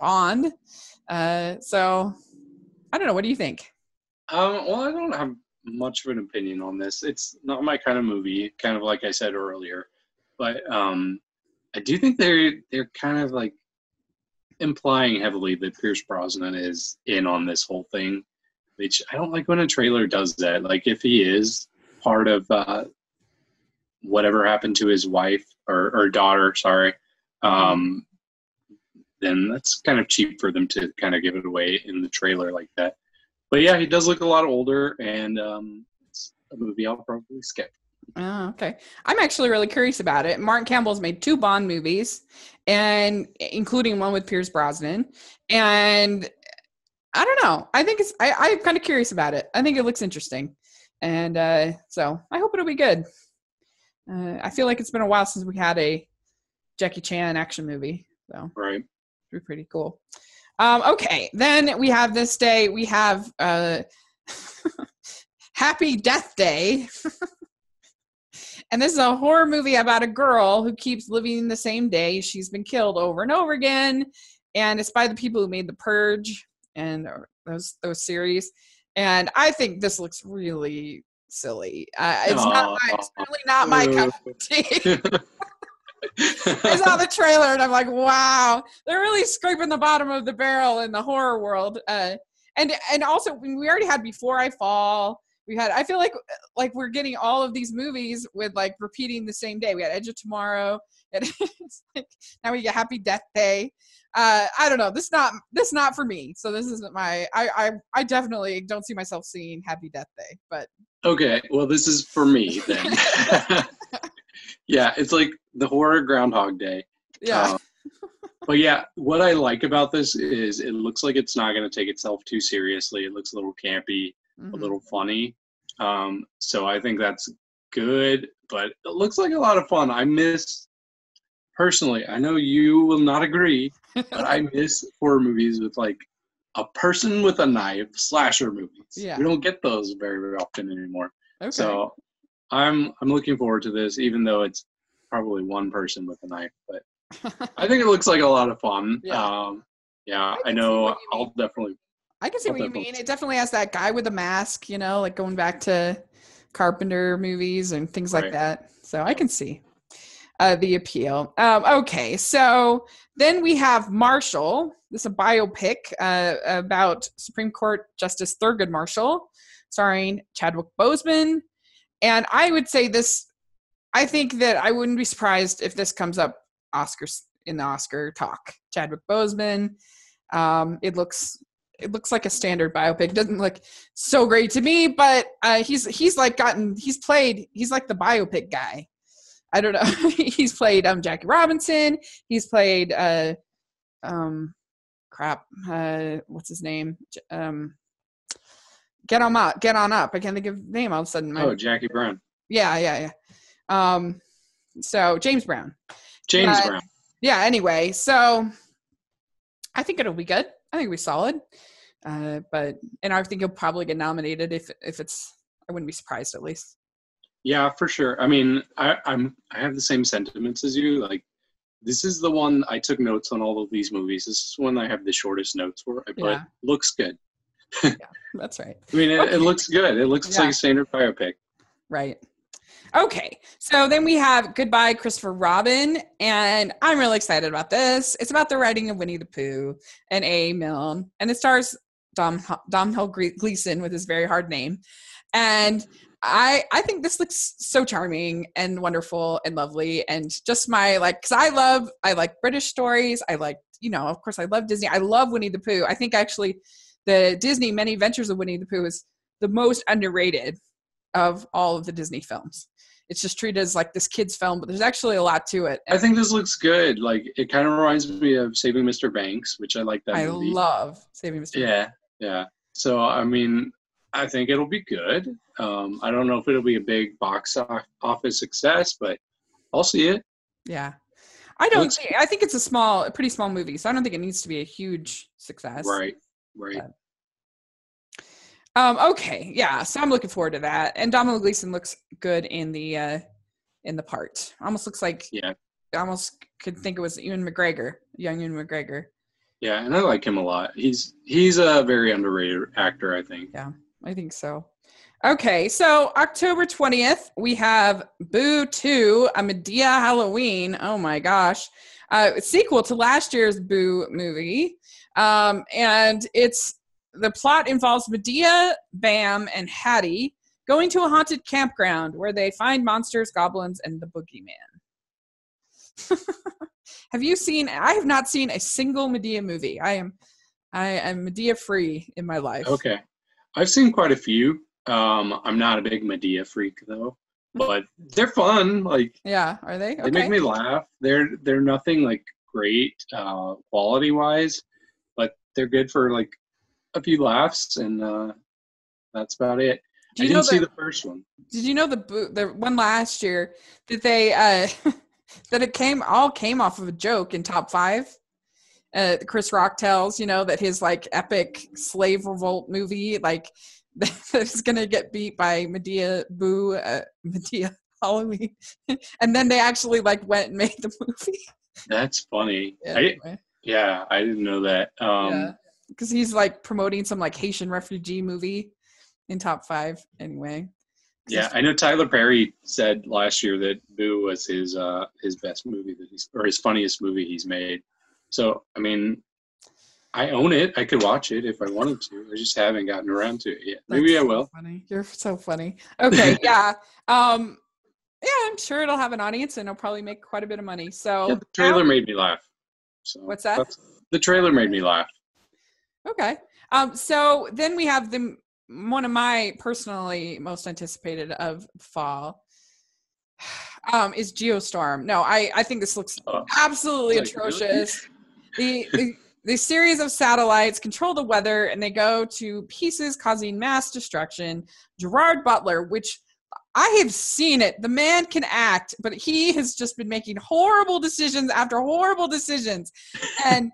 Bond. Uh, so I don't know. What do you think? Um, well, I don't have much of an opinion on this. It's not my kind of movie, kind of like I said earlier. But um, I do think they're they're kind of like implying heavily that Pierce Brosnan is in on this whole thing, which I don't like when a trailer does that. Like if he is part of uh, whatever happened to his wife or, or daughter, sorry, um, then that's kind of cheap for them to kind of give it away in the trailer like that. But yeah, he does look a lot older, and um, it's a movie I'll probably skip. Oh, okay. I'm actually really curious about it. Martin Campbell's made two Bond movies, and including one with Pierce Brosnan. And I don't know. I think it's. I, I'm kind of curious about it. I think it looks interesting, and uh, so I hope it'll be good. Uh, I feel like it's been a while since we had a Jackie Chan action movie, so Right. Be pretty cool. Um, okay, then we have this day. We have uh, Happy Death Day, and this is a horror movie about a girl who keeps living the same day. She's been killed over and over again, and it's by the people who made The Purge and uh, those those series. And I think this looks really silly. Uh, it's not my, it's really not my cup of tea. I saw the trailer and I'm like, wow, they're really scraping the bottom of the barrel in the horror world. Uh, and and also we already had Before I Fall. We had I feel like like we're getting all of these movies with like repeating the same day. We had Edge of Tomorrow. And it's like now we get Happy Death Day. Uh, I don't know. This not this not for me. So this isn't my. I I I definitely don't see myself seeing Happy Death Day. But okay, well, this is for me then. yeah, it's like the horror Groundhog Day. yeah, Um, but yeah, what I like about this is it looks like it's not going to take itself too seriously. It looks a little campy, a Mhm. little funny. Um, so I think that's good, but it looks like a lot of fun. I miss, personally, I know you will not agree, but I miss horror movies with like a person with a knife, slasher movies. Yeah. We don't get those very, very often anymore. okay. So I'm I'm looking forward to this, even though it's probably one person with a knife. But I think it looks like a lot of fun. Yeah. Um, yeah, I I, know. I'll definitely. I can see I'll what you mean. It definitely has that guy with the mask, you know, like going back to Carpenter movies and things like Right. that. So I can see uh, the appeal. Um, okay, so then we have Marshall. This is a biopic uh, about Supreme Court Justice Thurgood Marshall, starring Chadwick Boseman. And I would say this. I think that I wouldn't be surprised if this comes up Oscars in the Oscar talk. Chadwick Boseman Um, it looks it looks like a standard biopic. Doesn't look so great to me, but uh, he's he's like gotten he's played he's like the biopic guy. I don't know. he's played um Jackie Robinson. He's played uh um crap uh what's his name um get on up get on up. I can't think of name all of a sudden. My, Oh, Jackie Brown. yeah, yeah, yeah. Um, so James Brown. James Uh, Brown. Yeah. Anyway, so I think it'll be good. I think it'll be solid. Uh, but and I think he'll probably get nominated if if it's. I wouldn't be surprised at least. Yeah, for sure. I mean, I, I'm I have the same sentiments as you. Like, this is the one I took notes on all of these movies. This is one I have the shortest notes for. But Yeah. looks good. Yeah, that's right. I mean, it, Okay. it looks good. It looks Yeah. like a standard biopic. Right. Okay. So then we have Goodbye, Christopher Robin. And I'm really excited about this. It's about the writing of Winnie the Pooh and A. Milne. And it stars Dom, Gre- Gleeson with his very hard name. And I I think this looks so charming and wonderful and lovely and just my like cuz I love I like British stories. I like, you know, of course I love Disney. I love Winnie the Pooh. I think actually the Disney Many Adventures of Winnie the Pooh is the most underrated of all of the Disney films. It's just treated as like this kid's film, but there's actually a lot to it. I think this looks good. Like, it kind of reminds me of Saving Mr. Banks, which I like that I movie. love Saving Mr. Yeah, yeah. So I mean, I think it'll be good. Um, I don't know if it'll be a big box office success, but I'll see it. Yeah. I don't Looks- think I think it's a small a pretty small movie, so I don't think it needs to be a huge success. Right, right. Um okay, yeah. So I'm looking forward to that. And Domhnall Gleeson looks good in the uh in the part. Almost looks like Yeah, I almost could think it was Ewan McGregor, young Ewan McGregor. yeah, and I like him a lot. He's he's a very underrated actor, I think. Yeah, I think so. Okay, so October 20th, we have Boo 2, a Madea Halloween. Oh my gosh. Uh, sequel to last year's Boo movie. Um, and it's the plot involves Madea, Bam, and Hattie going to a haunted campground where they find monsters, goblins, and the boogeyman. have you seen? I have not seen a single Madea movie. I am, I am Madea free in my life. Okay, I've seen quite a few. Um, I'm not a big Madea freak though, but they're fun. Like Yeah, are they? Okay. they make me laugh. They're they're nothing like great uh, quality wise, but they're good for like a few laughs, and uh, that's about it. Do I you didn't know see the, first one. Did you know the the one last year that they uh that it came all came off of a joke in top five? Uh, Chris Rock tells you know that his like epic slave revolt movie like is gonna get beat by Madea Boo uh, Madea Halloween, and then they actually like went and made the movie. That's funny. Yeah, I, anyway. yeah, I didn't know that. Um, yeah, because he's like promoting some like Haitian refugee movie in top five anyway. Yeah, I know Tyler Perry said last year that Boo was his uh his best movie that he's or his funniest movie he's made. So I mean, I own it. I could watch it if I wanted to. I just haven't gotten around to it yet. Maybe That's I so will. Funny. You're so funny. Okay, yeah. Um yeah, I'm sure it'll have an audience and it'll probably make quite a bit of money. So Yeah, the trailer now- made me laugh. So What's that? The trailer made me laugh. Okay. Um so then we have the one of my personally most anticipated of fall um is Geostorm. No, I I think this looks Oh. absolutely Like, really? atrocious. The, the the series of satellites control the weather and they go to pieces causing mass destruction. Gerard Butler, which I have seen it. The man can act, but he has just been making horrible decisions after horrible decisions. And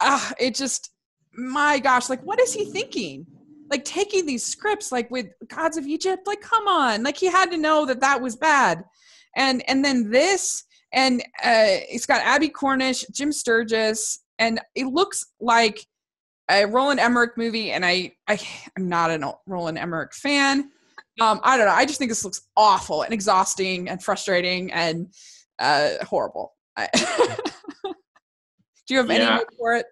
uh, it just, my gosh, like, what is he thinking? Like, taking these scripts, like with Gods of Egypt, like, come on. Like, he had to know that that was bad. And, and then this, and uh, it's got Abbie Cornish, Jim Sturgis, and it looks like a Roland Emmerich movie. And I, I, I'm not a Roland Emmerich fan. Um, I don't know. I just think this looks awful and exhausting and frustrating and uh, horrible. I, do you have any Yeah. word for it?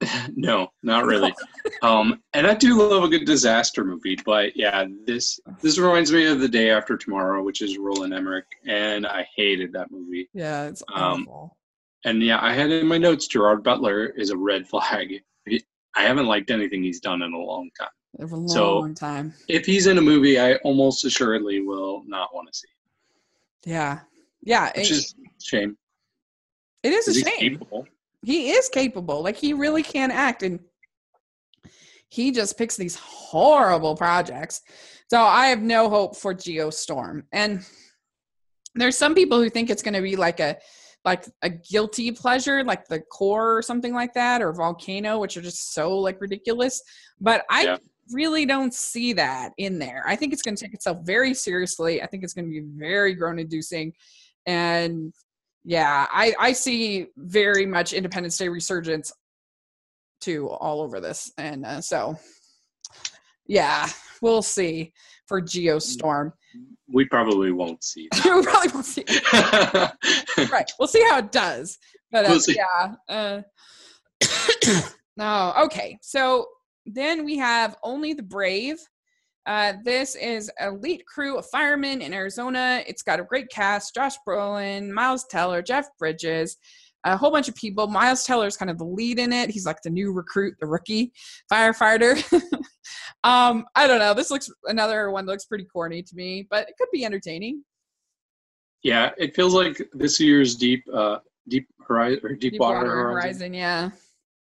no, not really. um, and I do love a good disaster movie, but yeah, this this reminds me of The Day After Tomorrow, which is Roland Emmerich, and I hated that movie. Yeah, it's Um, awful. And yeah, I had in my notes Gerard Butler is a red flag. I haven't liked anything he's done in a long time. A long So- time. If he's in a movie, I almost assuredly will not want to see. Yeah. Yeah. Which it- is a shame. it is a shame. capable. He is capable. Like he really can act and he just picks these horrible projects. So I have no hope for Geostorm. And there's some people who think it's going to be like a like a guilty pleasure like the core or something like that or volcano which are just so like ridiculous but i Yeah. really don't see that in there i think it's going to take itself very seriously i think it's going to be very groan inducing and yeah i i see very much independence day resurgence too all over this and uh, so yeah we'll see for geostorm. We probably won't see. we probably won't see right we'll see how it does but uh, We'll yeah uh, no okay so then we have only the brave uh, this is elite crew of firemen in arizona. It's got a great cast josh brolin miles teller jeff bridges a whole bunch of people. Miles teller is kind of the lead in it. He's like the new recruit the rookie firefighter. Um i don't know. This looks another one that looks pretty corny to me but it could be entertaining. Yeah, it feels like this year's deep, uh, deep horizon or deep, water, horizon. yeah.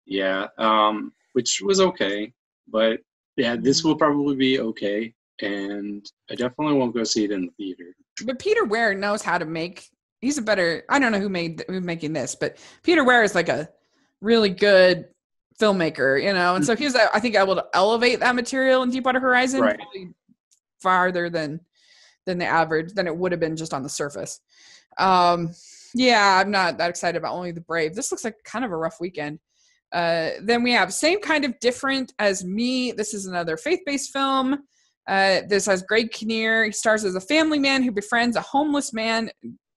Yeah, um, which was okay, but yeah, this will probably be okay, and I definitely won't go see it in the theater. but Peter Ware knows how to make. He's a better. I don't know who made who's making this, but Peter Ware is like a really good filmmaker, you know. And so he's, I think, able to elevate that material in Deepwater Horizon Right. probably farther than than the average than it would have been just on the surface. Um, yeah, I'm not that excited about only the Brave. This looks like kind of a rough weekend. Uh, then we have same kind of different as me. This is another faith-based film. Uh, this has Greg Kinnear. He stars as a family man who befriends a homeless man,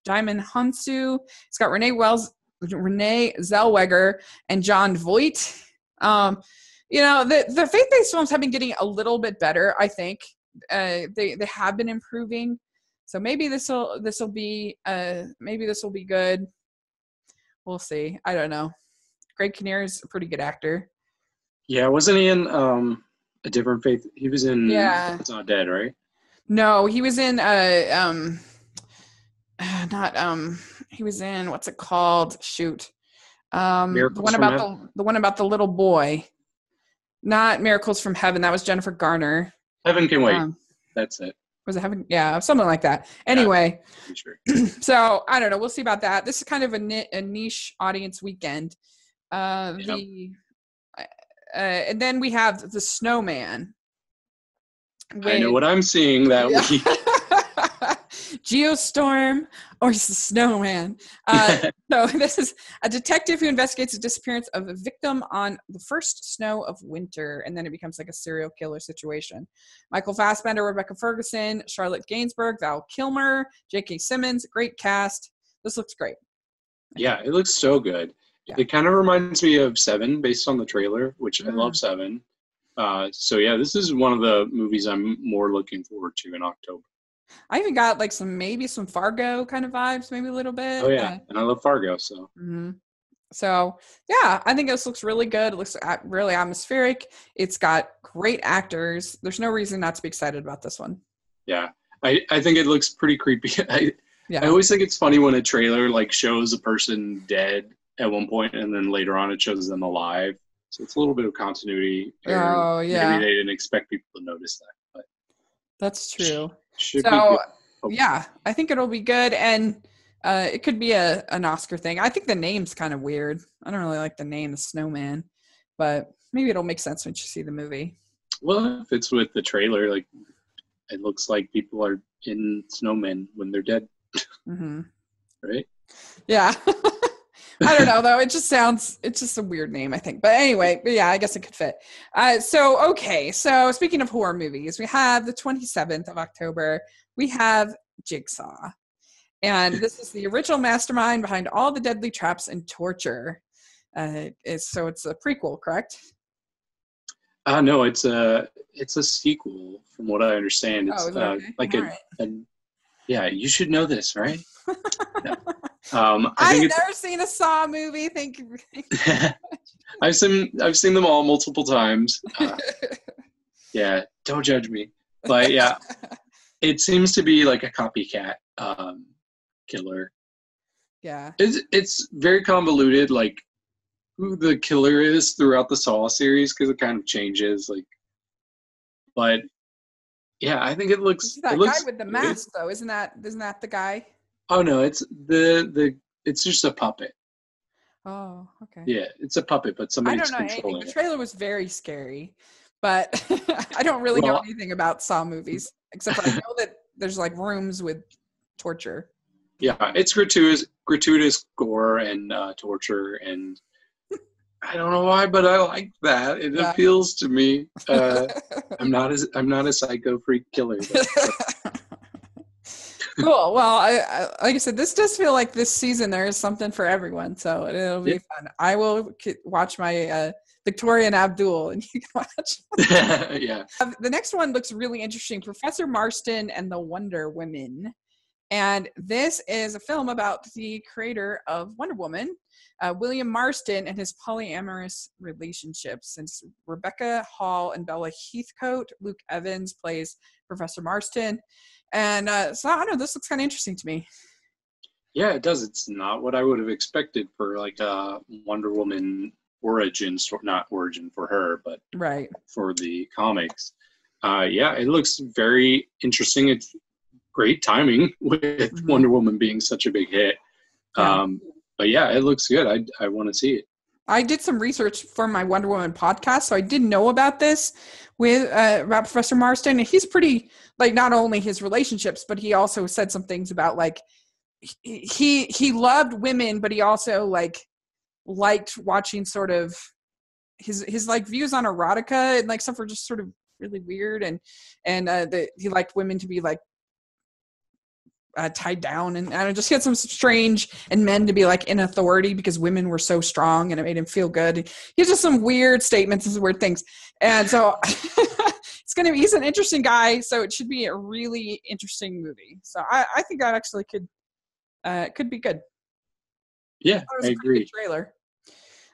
Djimon Hounsou. It's got Renee Wells, Renee Zellweger, and Jon Voight. Um, you know, the the faith-based films have been getting a little bit better. I think uh, they they have been improving. So maybe this will this will be uh maybe this will be good. We'll see. I don't know. Greg Kinnear is a pretty good actor. Yeah, wasn't he in um, a different faith? He was in. Yeah. It's not dead, right? No, he was in uh um not um he was in what's it called? Shoot. Um the Miracles one from about the the one about the little boy. Not Miracles from Heaven. That was Jennifer Garner. Heaven can wait. Um, That's it. was it Heaven? Yeah, something like that. Anyway, I'm sure. so I don't know. We'll see about that. This is kind of a, a niche audience weekend. Uh, Yep. The uh, and then we have the Snowman. I know what I'm seeing that Yeah. week. Geostorm or the Snowman. Uh, so this is a detective who investigates the disappearance of a victim on the first snow of winter, and then it becomes like a serial killer situation. Michael Fassbender, Rebecca Ferguson, Charlotte Gainsbourg, Val Kilmer, J.K. Simmons. Great cast. This looks great. yeah, it looks so good. Yeah. It kind of reminds me of Seven based on the trailer, which I Mm. love Seven. Uh, so yeah, this is one of the movies I'm more looking forward to in October. I even got like some maybe some Fargo kind of vibes, maybe a little bit. Oh yeah, and I love Fargo, so hmm So yeah, I think this looks really good. It looks at- really atmospheric. It's got great actors. There's no reason not to be excited about this one. yeah. I, I think it looks pretty creepy. I, Yeah. I always think it's funny when a trailer like shows a person dead at one point and then later on it shows them alive. So it's a little bit of continuity. Oh, yeah. Maybe they didn't expect people to notice that, but That's true. So good. yeah, I think it'll be good, and uh, it could be a an Oscar thing. I think the name's kind of weird. I don't really like the name, the Snowman, but maybe it'll make sense once you see the movie. Well, if it's with the trailer, like it looks like people are in snowmen when they're dead, hmm right? Yeah. I don't know though. It just sounds it's just a weird name, I think. But anyway, but yeah, I guess it could fit. Uh so okay, so speaking of horror movies, we have the 27th of October, we have Jigsaw. And this is the original mastermind behind all the deadly traps and torture. Uh it's, so it's a prequel, correct? Uh no, it's a it's a sequel from what I understand. It's Oh, uh, okay? like a, Alright. a Yeah, you should know this, right? No. Um, I I've never seen a Saw movie. Thank you. I've seen I've seen them all multiple times. Uh, yeah, don't judge me. But yeah, it seems to be like a copycat um, killer. yeah. It's it's very convoluted, like who the killer is throughout the Saw series because it kind of changes. Like, but yeah, I think it looks. That it looks guy with the mask, though. Isn't that isn't that the guy? Oh no, it's the the it's just a puppet. Oh, okay. Yeah, it's a puppet, but somebody's controlling it. I don't know anything. controlling The trailer was very scary, but I don't really know anything about Saw movies except for I know that there's like rooms with torture. Yeah, it's gratuitous, gratuitous gore and uh, torture, and I don't know why, but I like that. It Yeah. appeals to me. Uh, I'm not as I'm not a psycho freak killer. but- cool. Well, I, I like I said, this does feel like this season there is something for everyone, so it'll be Yeah. fun. I will k- watch my uh, Victoria and Abdul, and you can watch. yeah, Uh, The next one looks really interesting. Professor Marston and the Wonder Women. And this is a film about the creator of Wonder Woman, uh, William Marston, and his polyamorous relationships. Since Rebecca Hall and Bella Heathcote, Luke Evans plays Professor Marston. And uh, so I don't know, this looks kind of interesting to me. yeah, it does. It's not what I would have expected for like a Wonder Woman origin, not origin for her, but Right. for the comics. Uh, yeah, it looks very interesting. It's great timing with Mhm. Wonder Woman being such a big hit. Yeah. Um, but yeah, it looks good. I I want to see it. I did some research for my Wonder Woman podcast, so I didn't know about this with uh, about Professor Marston. And he's pretty like not only his relationships, but he also said some things about like he he, he loved women, but he also like liked watching sort of his his like views on erotica and like stuff were just sort of really weird and and uh, that he liked women to be like uh, tied down and I just he had some strange and men to be like in authority because women were so strong and it made him feel good. He has just some weird statements and weird things. And so it's gonna be he's an interesting guy, so it should be a really interesting movie. So I, I think that actually could uh could be good. Yeah, I agree. trailer.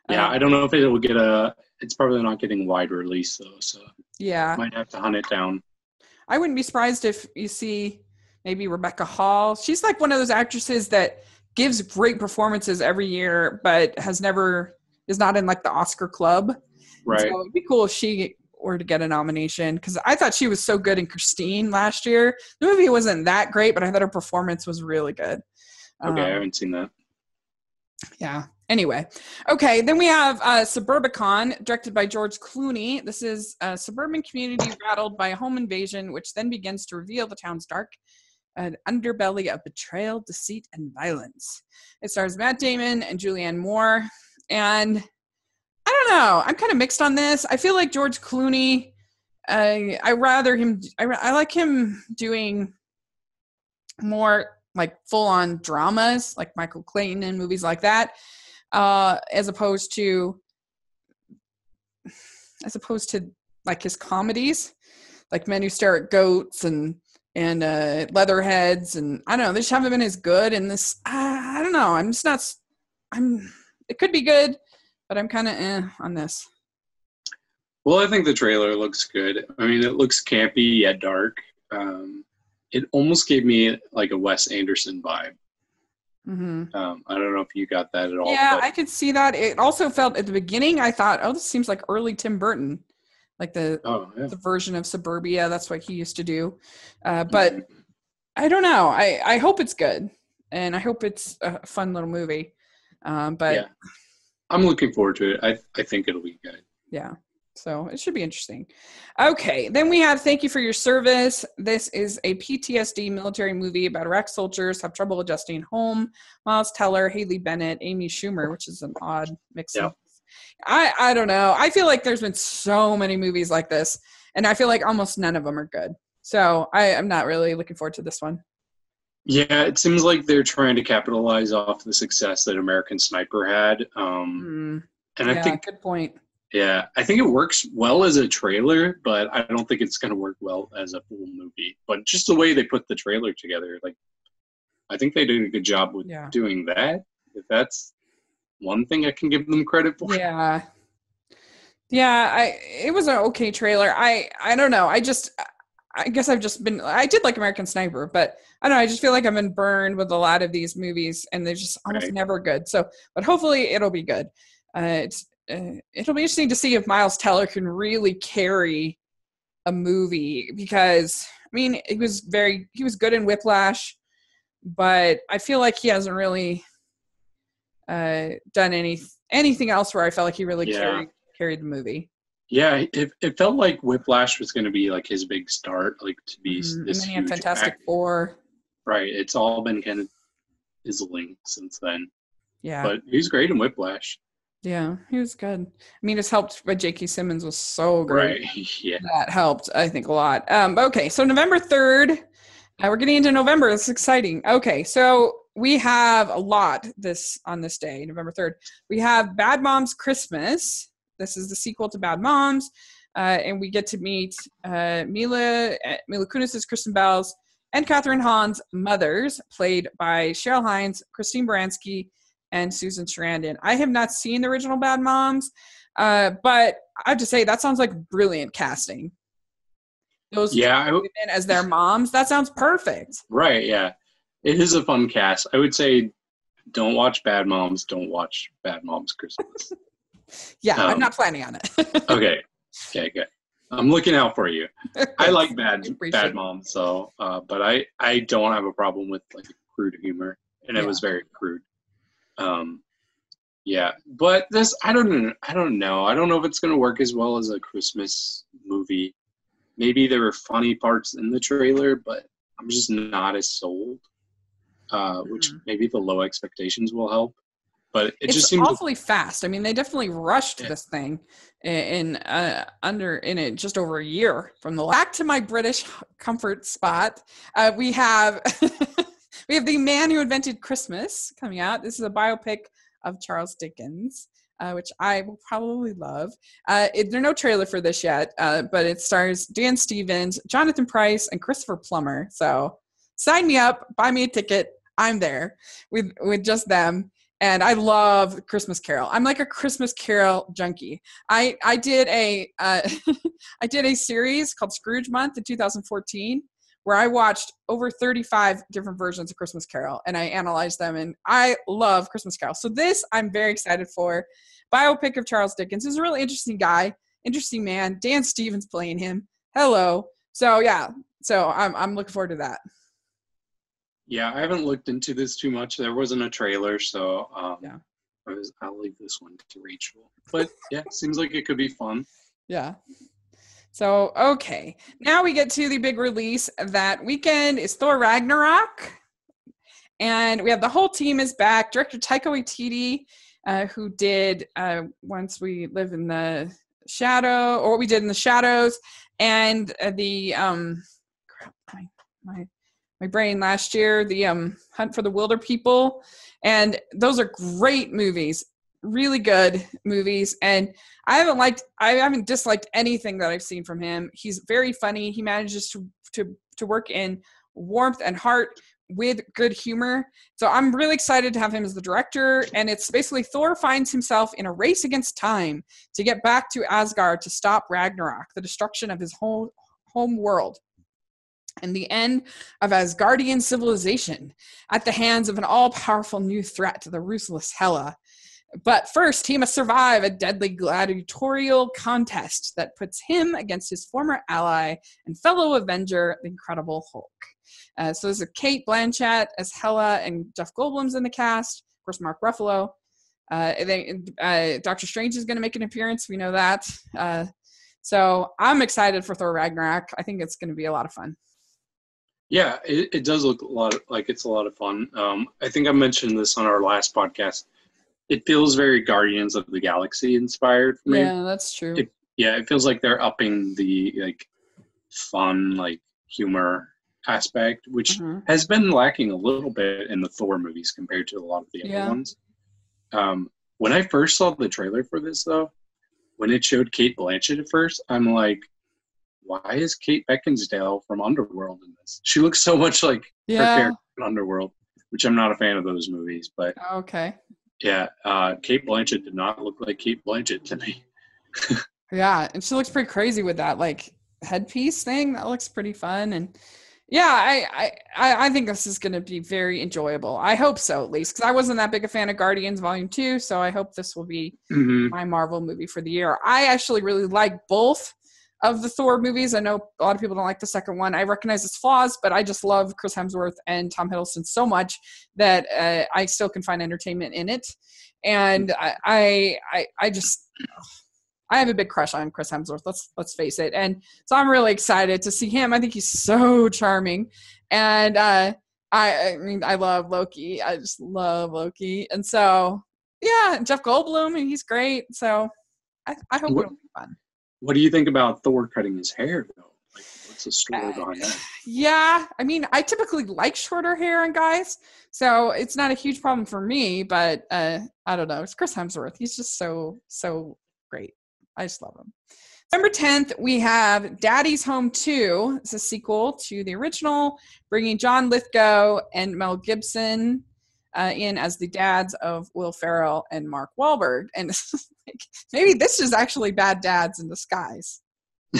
Yeah, Um, I don't know if it will get a. It's probably not getting wide release though, so yeah. might have to hunt it down. I wouldn't be surprised if you see maybe Rebecca Hall. She's like one of those actresses that gives great performances every year, but has never is not in like the Oscar club. Right. So it'd be cool if she were to get a nomination because I thought she was so good in Christine last year. The movie wasn't that great, but I thought her performance was really good. Okay, I Um, haven't seen that. yeah. Anyway, okay. Then we have uh, Suburbicon, directed by George Clooney. This is a suburban community rattled by a home invasion, which then begins to reveal the town's dark an underbelly of betrayal, deceit, and violence. It stars Matt Damon and Julianne Moore, and I don't know. I'm kind of mixed on this. I feel like George Clooney. I I rather him. I, I like him doing more like full on dramas, like Michael Clayton and movies like that, uh, as opposed to as opposed to like his comedies, like Men Who Stare at Goats and and uh, Leatherheads, and I don't know. They just haven't been as good. And this, uh, I don't know. I'm just not. I'm. It could be good, but I'm kind of eh on this. Well, I think the trailer looks good. I mean, it looks campy yet dark. Um, it almost gave me like a Wes Anderson vibe. hmm Um, I don't know if you got that at all. Yeah, I could see that. It also felt at the beginning. I thought, oh, this seems like early Tim Burton, like the oh yeah. the version of Suburbia. That's what he used to do. Uh, but Mhm. I don't know. I I hope it's good, and I hope it's a fun little movie. Um, but Yeah. I'm looking forward to it. I I think it'll be good. yeah so it should be interesting okay then we have thank you for your service this is a ptsd military movie about iraq soldiers have trouble adjusting home miles teller haley bennett amy schumer which is an odd mix Yeah. I i don't know i feel like there's been so many movies like this and i feel like almost none of them are good so i am not really looking forward to this one Yeah, it seems like they're trying to capitalize off the success that American Sniper had. Um, Hmm, and yeah I think good point Yeah, I think it works well as a trailer, but I don't think it's going to work well as a full movie. But just the way they put the trailer together, like, I think they did a good job with Yeah. doing that. If that's one thing I can give them credit for. Yeah. Yeah, I it was an okay trailer. I I don't know. I just I guess I've just been I did like American Sniper, but I don't know, I just feel like I've been burned with a lot of these movies and they're just almost Right. never good. So, but hopefully it'll be good. Uh it's uh, it'll be interesting to see if Miles Teller can really carry a movie because I mean, he was very he was good in Whiplash, but I feel like he hasn't really uh done any anything else where I felt like he really Yeah. carried carried the movie. Yeah, it, it felt like Whiplash was going to be like his big start, like to be Mhm. And this then huge Fantastic act- Four. Right. It's all been kind of fizzling since then. Yeah. But he's great in Whiplash. yeah, he was good. I mean, it's helped but J.K. Simmons was so great. Right. Yeah. That helped, I think, a lot. Um, okay, so November 3rd, uh, we're getting into November. It's exciting. Okay, so we have a lot this on this day, November 3rd. We have Bad Moms Christmas. This is the sequel to Bad Moms. Uh, and we get to meet uh, Mila, uh, Mila Kunis' Kristen Bells and Kathryn Hahn's mothers, played by Cheryl Hines, Christine Baranski, and Susan Sarandon. I have not seen the original Bad Moms, uh, but I have to say that sounds like brilliant casting. Those Yeah. I w- women as their moms, that sounds perfect. right. Yeah. It is a fun cast. I would say don't watch Bad Moms. Don't watch Bad Moms Christmas. Yeah, I'm Um, not planning on it. okay. Okay. Good. I'm looking out for you. I like bad appreciate bad it. mom, so uh, but I I don't have a problem with like crude humor, and it Yeah. was very crude. Um, yeah, but this I don't. I don't know. I don't know if it's gonna work as well as a Christmas movie. Maybe there were funny parts in the trailer, but I'm just not as sold. Uh, which Mhm. maybe the low expectations will help. But it it's just seems awfully fast. I mean, they definitely rushed Yeah. this thing in, uh, under in it just over a year. From the back to my British comfort spot, uh, we have we have the man who invented Christmas coming out. This is a biopic of Charles Dickens. Uh, which I will probably love. Uh, it, no trailer for this yet, uh, but it stars Dan Stevens, Jonathan Pryce, and Christopher Plummer. So sign me up, buy me a ticket. I'm there with with just them and I love Christmas Carol. I'm like a Christmas Carol junkie. I I did a uh, I did a series called Scrooge Month in 2014 where I watched over 35 different versions of Christmas Carol and I analyzed them and I love Christmas Carol. So this I'm very excited for. Biopic of Charles Dickens. is a really interesting guy, interesting man. Dan Stevens playing him. Hello. So yeah. So I'm I'm looking forward to that. Yeah. I haven't looked into this too much. There wasn't a trailer, so um, Yeah. I was, I'll leave this one to Rachel. But yeah, seems like it could be fun. Yeah. So, okay. Now we get to the big release that weekend is Thor Ragnarok. And we have the whole team is back. Director Taika Waititi, uh, who did uh, Once We Live in the Shadow, or what we did in the Shadows, and uh, the, um, crap, my, my, my brain last year, the um, Hunt for the Wilder People. And those are great movies, really good movies. And I haven't liked I haven't disliked anything that I've seen from him. He's very funny. He manages to to to work in warmth and heart with good humor. So I'm really excited to have him as the director and it's basically Thor finds himself in a race against time to get back to Asgard to stop Ragnarok, the destruction of his whole home world. And the end of Asgardian civilization at the hands of an all powerful new threat, to the ruthless Hela. But first, he must survive a deadly gladiatorial contest that puts him against his former ally and fellow Avenger, the Incredible Hulk. Uh, so there's a Cate Blanchett as Hela and Jeff Goldblum's in the cast. Of course, Mark Ruffalo. Uh, then, uh, Doctor Strange is going to make an appearance. We know that. Uh, so I'm excited for Thor Ragnarok. I think it's going to be a lot of fun. Yeah, it, it does look a lot of, like it's a lot of fun. Um, I think I mentioned this on our last podcast. It feels very Guardians of the Galaxy inspired for me. Yeah, that's true. It- Yeah, it feels like they're upping the like fun, like humor aspect, which Mhm. has been lacking a little bit in the Thor movies compared to a lot of the Yeah. other ones. Um, when I first saw the trailer for this, though, when it showed Cate Blanchett at first, I'm like, why is Kate Beckinsale from Underworld in this? She looks so much like Yeah. her character in Underworld, which I'm not a fan of those movies. But Okay. yeah, uh, Cate Blanchett did not look like Cate Blanchett to me. Yeah, and she looks pretty crazy with that like headpiece thing. That looks pretty fun, and yeah, I I I think this is going to be very enjoyable. I hope so, at least, because I wasn't that big a fan of Guardians Volume Two, so I hope this will be hmm my Marvel movie for the year. I actually really like both of the Thor movies. I know a lot of people don't like the second one. I recognize its flaws, but I just love Chris Hemsworth and Tom Hiddleston so much that uh, I still can find entertainment in it. And I, I, I, just, I have a big crush on Chris Hemsworth. Let's let's face it. And so I'm really excited to see him. I think he's so charming, and uh, I, I mean, I love Loki. I just love Loki, and so yeah, Jeff Goldblum, and he's great. So I, I hope What- it'll be fun. What do you think about Thor cutting his hair though? Like, what's the story Uh, behind that? Yeah, I mean, I typically like shorter hair on guys, so it's not a huge problem for me. But uh, I don't know. It's Chris Hemsworth. He's just so so great. I just love him. November 10th, we have Daddy's Home 2. It's a sequel to the original, bringing John Lithgow and Mel Gibson uh, in as the dads of Will Ferrell and Mark Wahlberg. And like, maybe this is actually bad dads in disguise.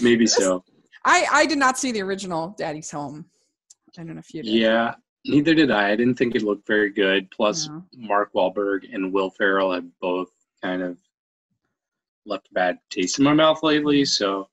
Maybe so. I I did not see the original Daddy's Home. I don't know if you did. Yeah, neither did I. I didn't think it looked very good. Plus, No. Mark Wahlberg and Will Ferrell have both kind of left a bad taste in my mouth lately. So,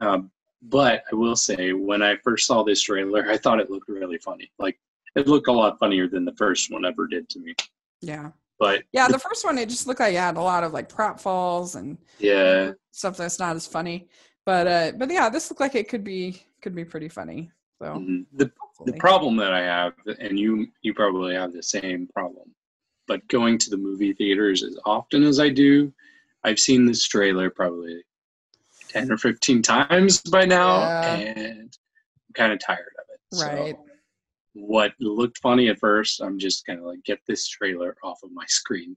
um, but I will say, when I first saw this trailer, I thought it looked really funny. Like it looked a lot funnier than the first one ever did to me. Yeah. But Yeah, the first one it just looked like it had a lot of like prop falls and yeah, stuff that's not as funny. But uh but yeah, this looked like it could be could be pretty funny. So mhm. the the problem that I have, and you you probably have the same problem, but going to the movie theaters as often as I do, I've seen this trailer probably ten or fifteen times by now, Yeah. and I'm kind of tired of it. Right. So what looked funny at first, I'm just kind of like get this trailer off of my screen.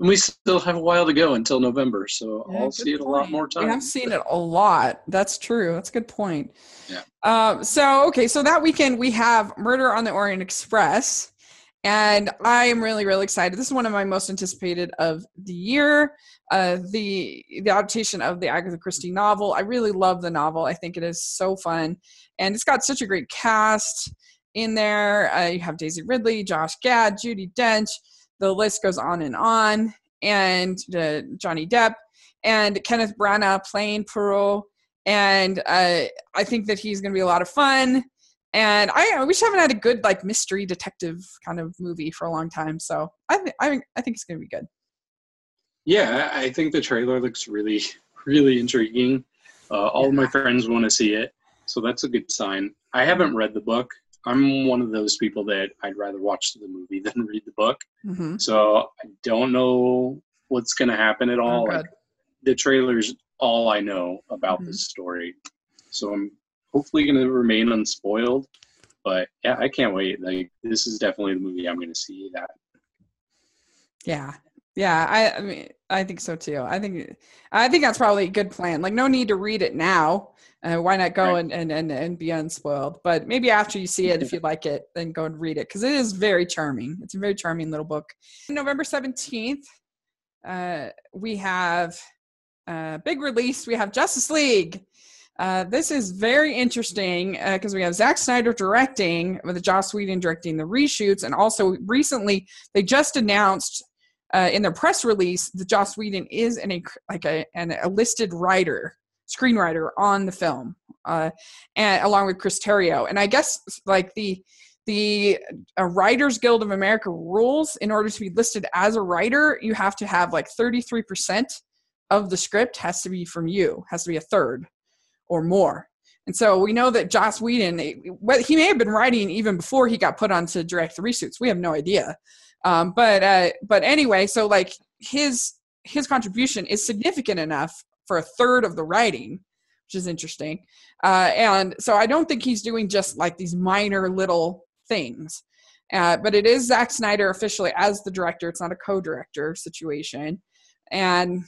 And we still have a while to go until November, so Yeah, I'll see it a lot point. more I've seen it a lot. That's true. That's a good point. Yeah. Um, so okay, so that weekend we have Murder on the Orient Express, and I am really really excited. This is one of my most anticipated of the year. Uh, the the adaptation of the Agatha Christie novel. I really love the novel. I think it is so fun, and it's got such a great cast in there. Uh, you have Daisy Ridley, Josh Gad, Judi Dench. The list goes on and on, and uh, Johnny Depp and Kenneth Branagh playing Poirot. And uh, I think that he's going to be a lot of fun. And I, I wish I haven't had a good like mystery detective kind of movie for a long time. So I, th- I, think- I think it's going to be good. Yeah, I think the trailer looks really, really intriguing. Uh, all of my friends want to see it, so that's a good sign. I haven't read the book. I'm one of those people that I'd rather watch the movie than read the book. Mm-hmm. So I don't know what's going to happen at all. Oh, Like, good. the trailer's all I know about Mhm. this story. So I'm hopefully going to remain unspoiled. But yeah, I can't wait. Like this is definitely the movie I'm going to see that. Yeah. Yeah. I, I mean, I think so too. I think, I think that's probably a good plan. Like no need to read it now. Uh, why not go Right. and, and, and, and be unspoiled? But maybe after you see it, if you like it, then go and read it because it is very charming. It's a very charming little book. November 17th, uh, we have a big release. We have Justice League. Uh, this is very interesting because we have Zack Snyder directing, with Joss Whedon directing the reshoots, and also recently they just announced uh, in their press release that Joss Whedon is an, a like a, an, a listed writer, screenwriter on the film, uh, and along with Chris Terrio. And I guess like the the uh, Writers Guild of America rules, in order to be listed as a writer, you have to have like thirty three percent of the script has to be from you, has to be a third or more. And so we know that Joss Whedon, he may have been writing even before he got put on to direct the reshoots. We have no idea. Um, but uh, but anyway, so like his his contribution is significant enough for a third of the writing, which is interesting. Uh, and so I don't think he's doing just like these minor little things. Uh, but it is Zack Snyder officially as the director. It's not a co-director situation. And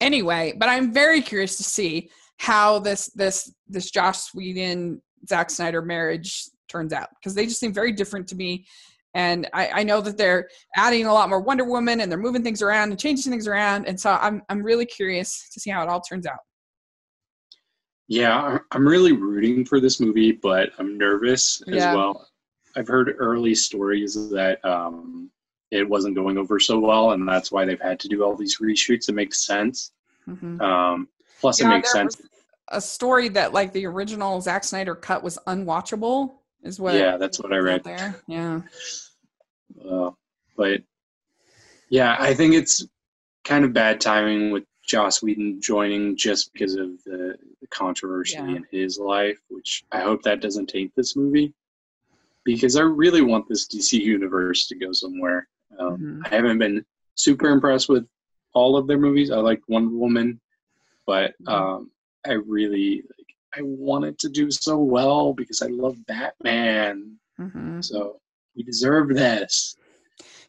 anyway, but I'm very curious to see how this this this Joss Whedon Zack Snyder marriage turns out because they just seem very different to me. And I, I, know that they're adding a lot more Wonder Woman and they're moving things around and changing things around. And so I'm I'm really curious to see how it all turns out. Yeah, I'm really rooting for this movie, but I'm nervous as yeah. well. I've heard early stories that um, it wasn't going over so well, and that's why they've had to do all these reshoots. It makes sense. Mm-hmm. Um, plus, it makes sense. A story that like the original Zack Snyder cut was unwatchable is what. Yeah, that's what I read. There, yeah. Uh, but yeah, I think it's kind of bad timing with Joss Whedon joining just because of the, the controversy yeah. in his life, which I hope that doesn't taint this movie because I really want this DC universe to go somewhere. Um, mm-hmm. I haven't been super impressed with all of their movies. I like Wonder Woman, but mm-hmm. um, I really like, I wanted to do so well because I love Batman. Mm-hmm. So we deserve this.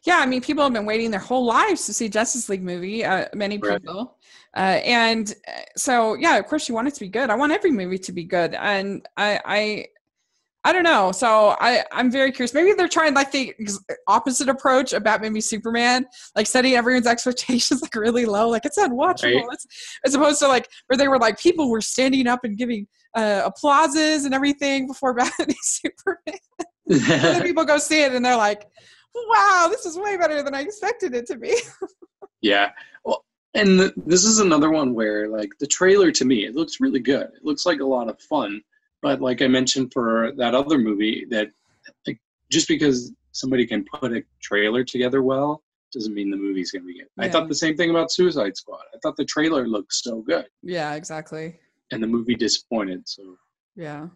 Yeah, I mean, people have been waiting their whole lives to see Justice League movie. Uh, many people, right. uh, and uh, so yeah, of course, you want it to be good. I want every movie to be good, and I, I I don't know. So I, I'm very curious. Maybe they're trying like the opposite approach of Batman maybe Superman, like setting everyone's expectations like really low, like it's unwatchable. Right. It's, as opposed to like where they were like people were standing up and giving uh, applauses and everything before Batman v Superman. and then people go see it and they're like, "Wow, this is way better than I expected it to be." yeah. Well, and the, this is another one where like the trailer to me, it looks really good. It looks like a lot of fun but like I mentioned for that other movie, that like just because somebody can put a trailer together well doesn't mean the movie's gonna be good. Yeah. I thought the same thing about Suicide Squad. I thought the trailer looked so good. Yeah, exactly. And the movie disappointed. So. Yeah,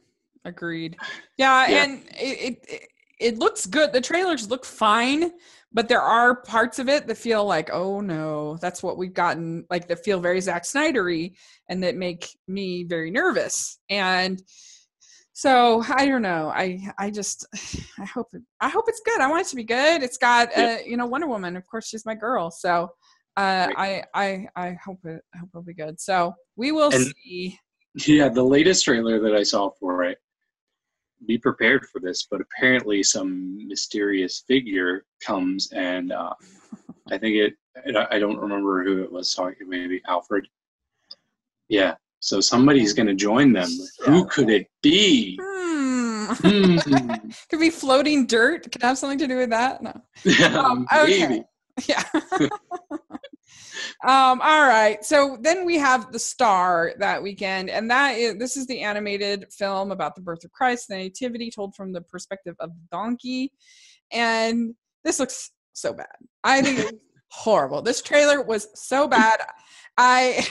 agreed. Yeah, yeah. and it, it it looks good. The trailers look fine, but there are parts of it that feel like, oh no, that's what we've gotten, like that feel very Zack Snydery and that make me very nervous. And so I don't know. I I just I hope it, I hope it's good. I want it to be good. It's got uh, you know Wonder Woman. Of course, she's my girl. So uh, I I I hope it I hope it'll be good. So we will and, see. Yeah, the latest trailer that I saw for it. Be prepared for this, but apparently some mysterious figure comes and uh, I think it. I don't remember who it was talking. Maybe Alfred. Yeah, so somebody's going to join them. Who could it be? Hmm. hmm. could be floating dirt. Could have something to do with that. No. Yeah, um, okay. maybe. Yeah. um, all right. So then we have the star that weekend, and that is this is the animated film about the birth of Christ, the nativity told from the perspective of the donkey. And this looks so bad. I think it's horrible. This trailer was so bad. I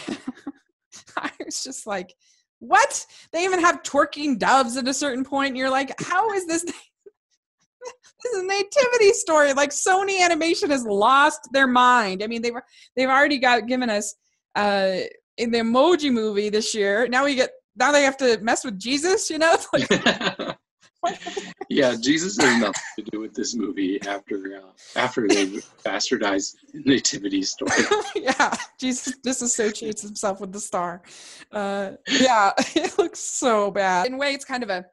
I was just like, what? They even have twerking doves at a certain point. You're like, how is this? this is a nativity story. Like Sony Animation has lost their mind. I mean, they've they've already got given us uh, in the Emoji Movie this year. Now we get now they have to mess with Jesus. You know, like, yeah, Jesus has nothing to do with this movie after uh, after they bastardized nativity story. yeah, Jesus disassociates himself with the star. Uh, yeah, it looks so bad. In a way, it's kind of a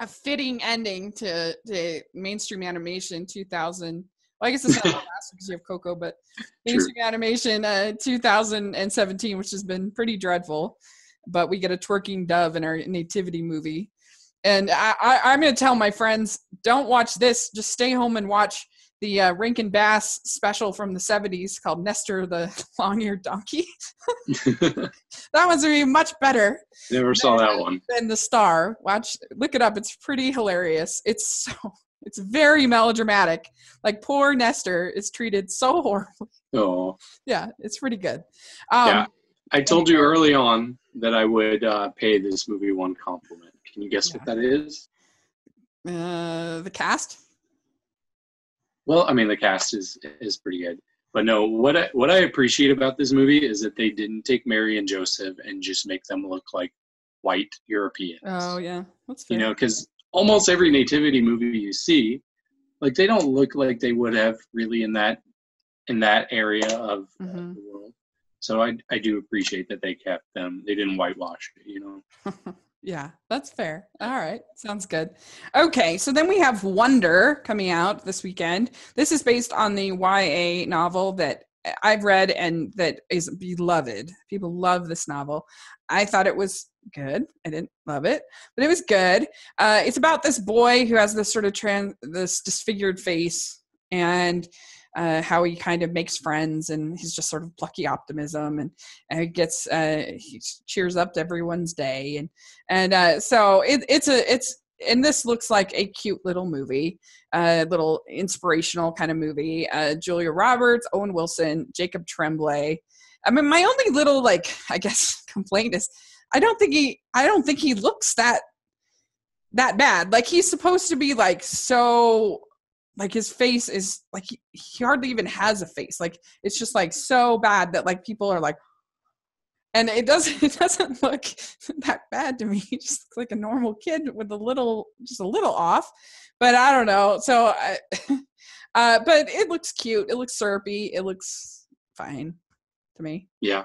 a fitting ending to, to mainstream animation 2000. Well, I guess it's not the last because you have Coco, but mainstream True. animation uh, 2017, which has been pretty dreadful. But we get a twerking dove in our nativity movie and I, I, am going to tell my friends, don't watch this. Just stay home and watch the uh, Rankin Bass special from the 70s called Nestor the Long-Eared Donkey. that one's going to be much better. Never saw that one. Than The Star. Watch, look it up. It's pretty hilarious. It's so, it's very melodramatic. Like poor Nestor is treated so horribly. Oh. Yeah, it's pretty good. Um, yeah. I told you early on that I would uh, pay this movie one compliment. Can you guess yeah. what that is? Uh, the cast. Well, I mean, the cast is is pretty good, but no. What I, what I appreciate about this movie is that they didn't take Mary and Joseph and just make them look like white Europeans. Oh yeah, that's fair. You know, because almost every nativity movie you see, like they don't look like they would have really in that in that area of uh, Mhm. the world. So I I do appreciate that they kept them. They didn't whitewash it, you know. yeah, that's fair. All right, sounds good. Okay, so then we have Wonder coming out this weekend. This is based on the YA novel that I've read and that is beloved. People love this novel. I thought it was good. I didn't love it, but it was good. Uh, it's about this boy who has this sort of trans, this disfigured face, and uh, how he kind of makes friends, and he's just sort of plucky optimism, and, and he gets uh, he cheers up everyone's day, and and uh, so it, it's a it's and this looks like a cute little movie, a uh, little inspirational kind of movie. Uh, Julia Roberts, Owen Wilson, Jacob Tremblay. I mean, my only little like I guess complaint is I don't think he I don't think he looks that that bad. Like he's supposed to be like so like his face is like he, he hardly even has a face. Like it's just like so bad that like people are like and it doesn't it doesn't look that bad to me. Just like a normal kid with a little just a little off. But I don't know. So I uh but it looks cute. It looks syrupy. It looks fine to me. Yeah.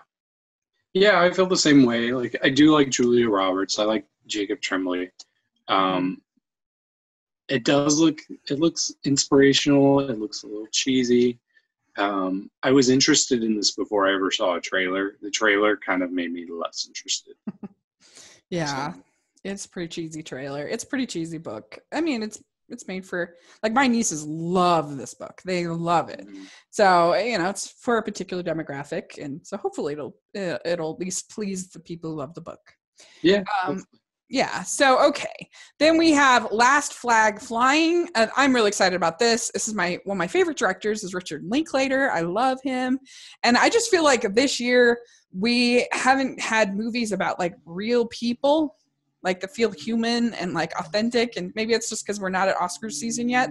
Yeah, I feel the same way. Like I do like Julia Roberts. I like Jacob Tremblay. Um it does look it looks inspirational. It looks a little cheesy. Um, I was interested in this before I ever saw a trailer. The trailer kind of made me less interested. Yeah. So- It's a pretty cheesy trailer. It's a pretty cheesy book. I mean, it's it's made for like my nieces love this book. They love it. Mm, So you know, it's for a particular demographic, and so hopefully it'll uh, it'll at least please the people who love the book. Yeah. Um, yeah. So okay, then we have Last Flag Flying, and I'm really excited about this. This is my one of my favorite directors is Richard Linklater. I love him, and I just feel like this year we haven't had movies about like real people like that feel human and like authentic and maybe it's just because we're not at oscars season yet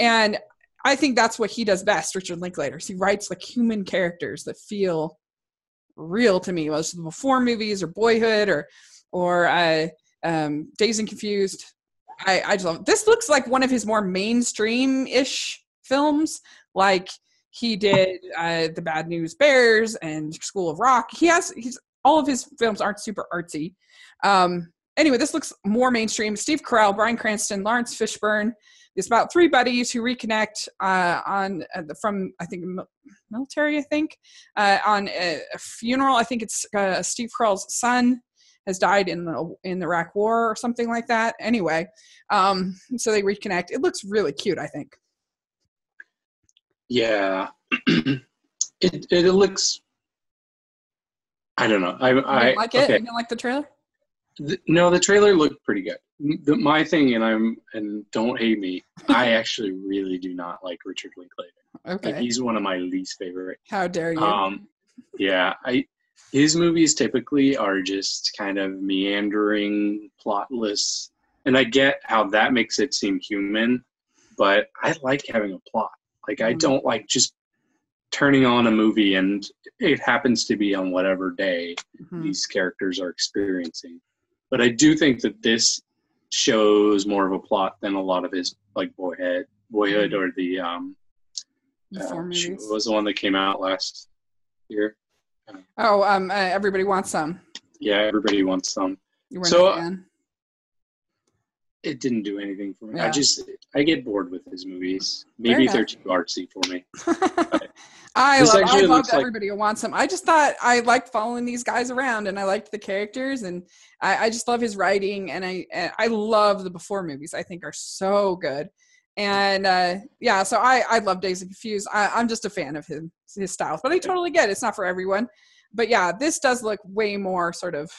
and i think that's what he does best richard linklater he writes like human characters that feel real to me whether it's the before movies or boyhood or or uh, um, dazed and confused i i just love this looks like one of his more mainstream-ish films like he did uh, the bad news bears and school of rock he has he's all of his films aren't super artsy um, anyway, this looks more mainstream. Steve Carell, Bryan Cranston, Laurence Fishburne. It's about three buddies who reconnect uh, on uh, from I think military. I think uh, on a, a funeral. I think it's uh, Steve Carell's son has died in the in the Iraq War or something like that. Anyway, um, so they reconnect. It looks really cute. I think. Yeah. it it looks. I don't know. I You I like it? okay. You didn't like the trailer? Th- No, the trailer looked pretty good. The, my thing, and I'm and don't hate me. I actually really do not like Richard Linklater. Okay. Like he's one of my least favorite. How dare you? Um, yeah, I his movies typically are just kind of meandering, plotless, and I get how that makes it seem human, but I like having a plot. Like I Mhm. don't like just turning on a movie and it happens to be on whatever day Mhm. these characters are experiencing. But I do think that this shows more of a plot than a lot of his like boyhood, boyhood or the um, Before uh, shoot, movies. what was the one that came out last year? Oh, um, uh, everybody wants some. Yeah, everybody wants some. You weren't So, a fan. It didn't do anything for me. I just I get bored with his movies. Maybe they're too artsy for me. I love, I loved like- everybody who wants him. I just thought I liked following these guys around, and I liked the characters, and I, I just love his writing, and I and I love the before movies. I think are so good, and uh, yeah, so I I love Days of Confused. I, I'm just a fan of his his style, but I totally get it. it's not for everyone. But yeah, this does look way more sort of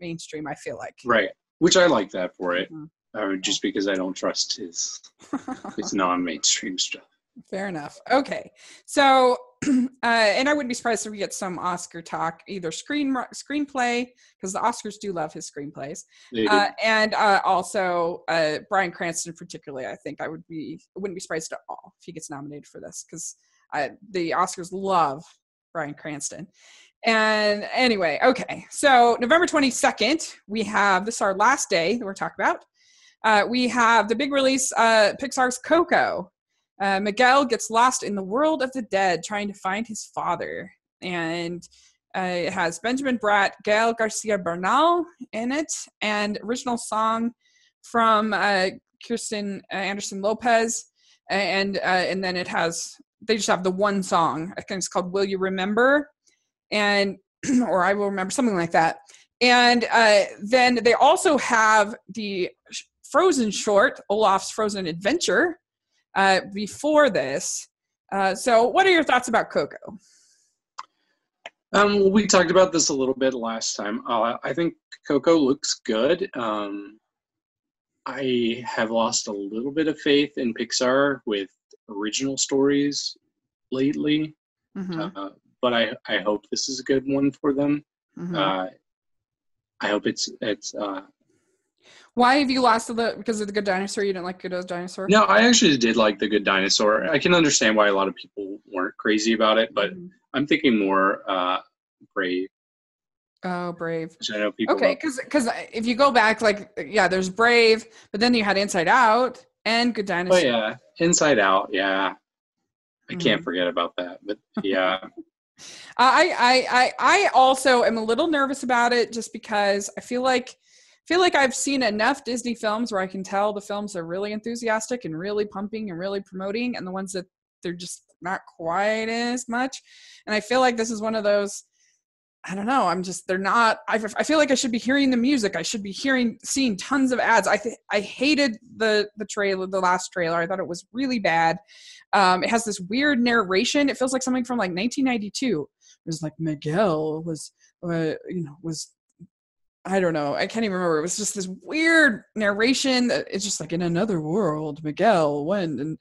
mainstream. I feel like. Right. Which I like that for it. Mhm. Uh, just because I don't trust his his non-mainstream stuff. Fair enough. Okay, so uh, and I wouldn't be surprised if we get some Oscar talk, either screen screenplay because the Oscars do love his screenplays, uh, and uh, also uh, Bryan Cranston particularly. I think I would be wouldn't be surprised at all if he gets nominated for this because the Oscars love Bryan Cranston. And anyway, okay, so November twenty second, we have this is our last day that we're talking about. Uh, we have the big release, uh, Pixar's Coco. Uh, Miguel gets lost in the world of the dead trying to find his father. And uh, it has Benjamin Bratt, Gael Garcia Bernal in it, and original song from uh, Kristen uh, Anderson Lopez. And uh, and then it has they just have the one song. I think it's called "Will You Remember," and or I will remember something like that. And uh, then they also have the Frozen short, Olaf's Frozen Adventure, uh, before this. Uh, so, what are your thoughts about Coco? Um, we talked about this a little bit last time. Uh, I think Coco looks good. Um, I have lost a little bit of faith in Pixar with original stories lately, mm-hmm. uh, but I, I hope this is a good one for them. Mm-hmm. Uh, I hope it's it's uh, why have you lost the because of the Good Dinosaur? You didn't like Good Dinosaur? No, I actually did like the Good Dinosaur. I can understand why a lot of people weren't crazy about it, but mm-hmm. I'm thinking more uh, Brave. Oh, Brave. I know people. Okay, because because if you go back, like yeah, there's Brave, but then you had Inside Out and Good oh, Dinosaur. Oh yeah, Inside Out. Yeah, I mm-hmm. can't forget about that. But yeah. I, I I I also am a little nervous about it just because I feel like feel like I've seen enough Disney films where I can tell the films are really enthusiastic and really pumping and really promoting, and the ones that they're just not quite as much. And I feel like this is one of those. I don't know. I'm just they're not. I, I feel like I should be hearing the music. I should be hearing, seeing tons of ads. I th- I hated the the trailer, the last trailer. I thought it was really bad. Um, it has this weird narration. It feels like something from like 1992. It was like Miguel was, uh, you know, was I don't know. I can't even remember. It was just this weird narration. That it's just like in another world, Miguel went, and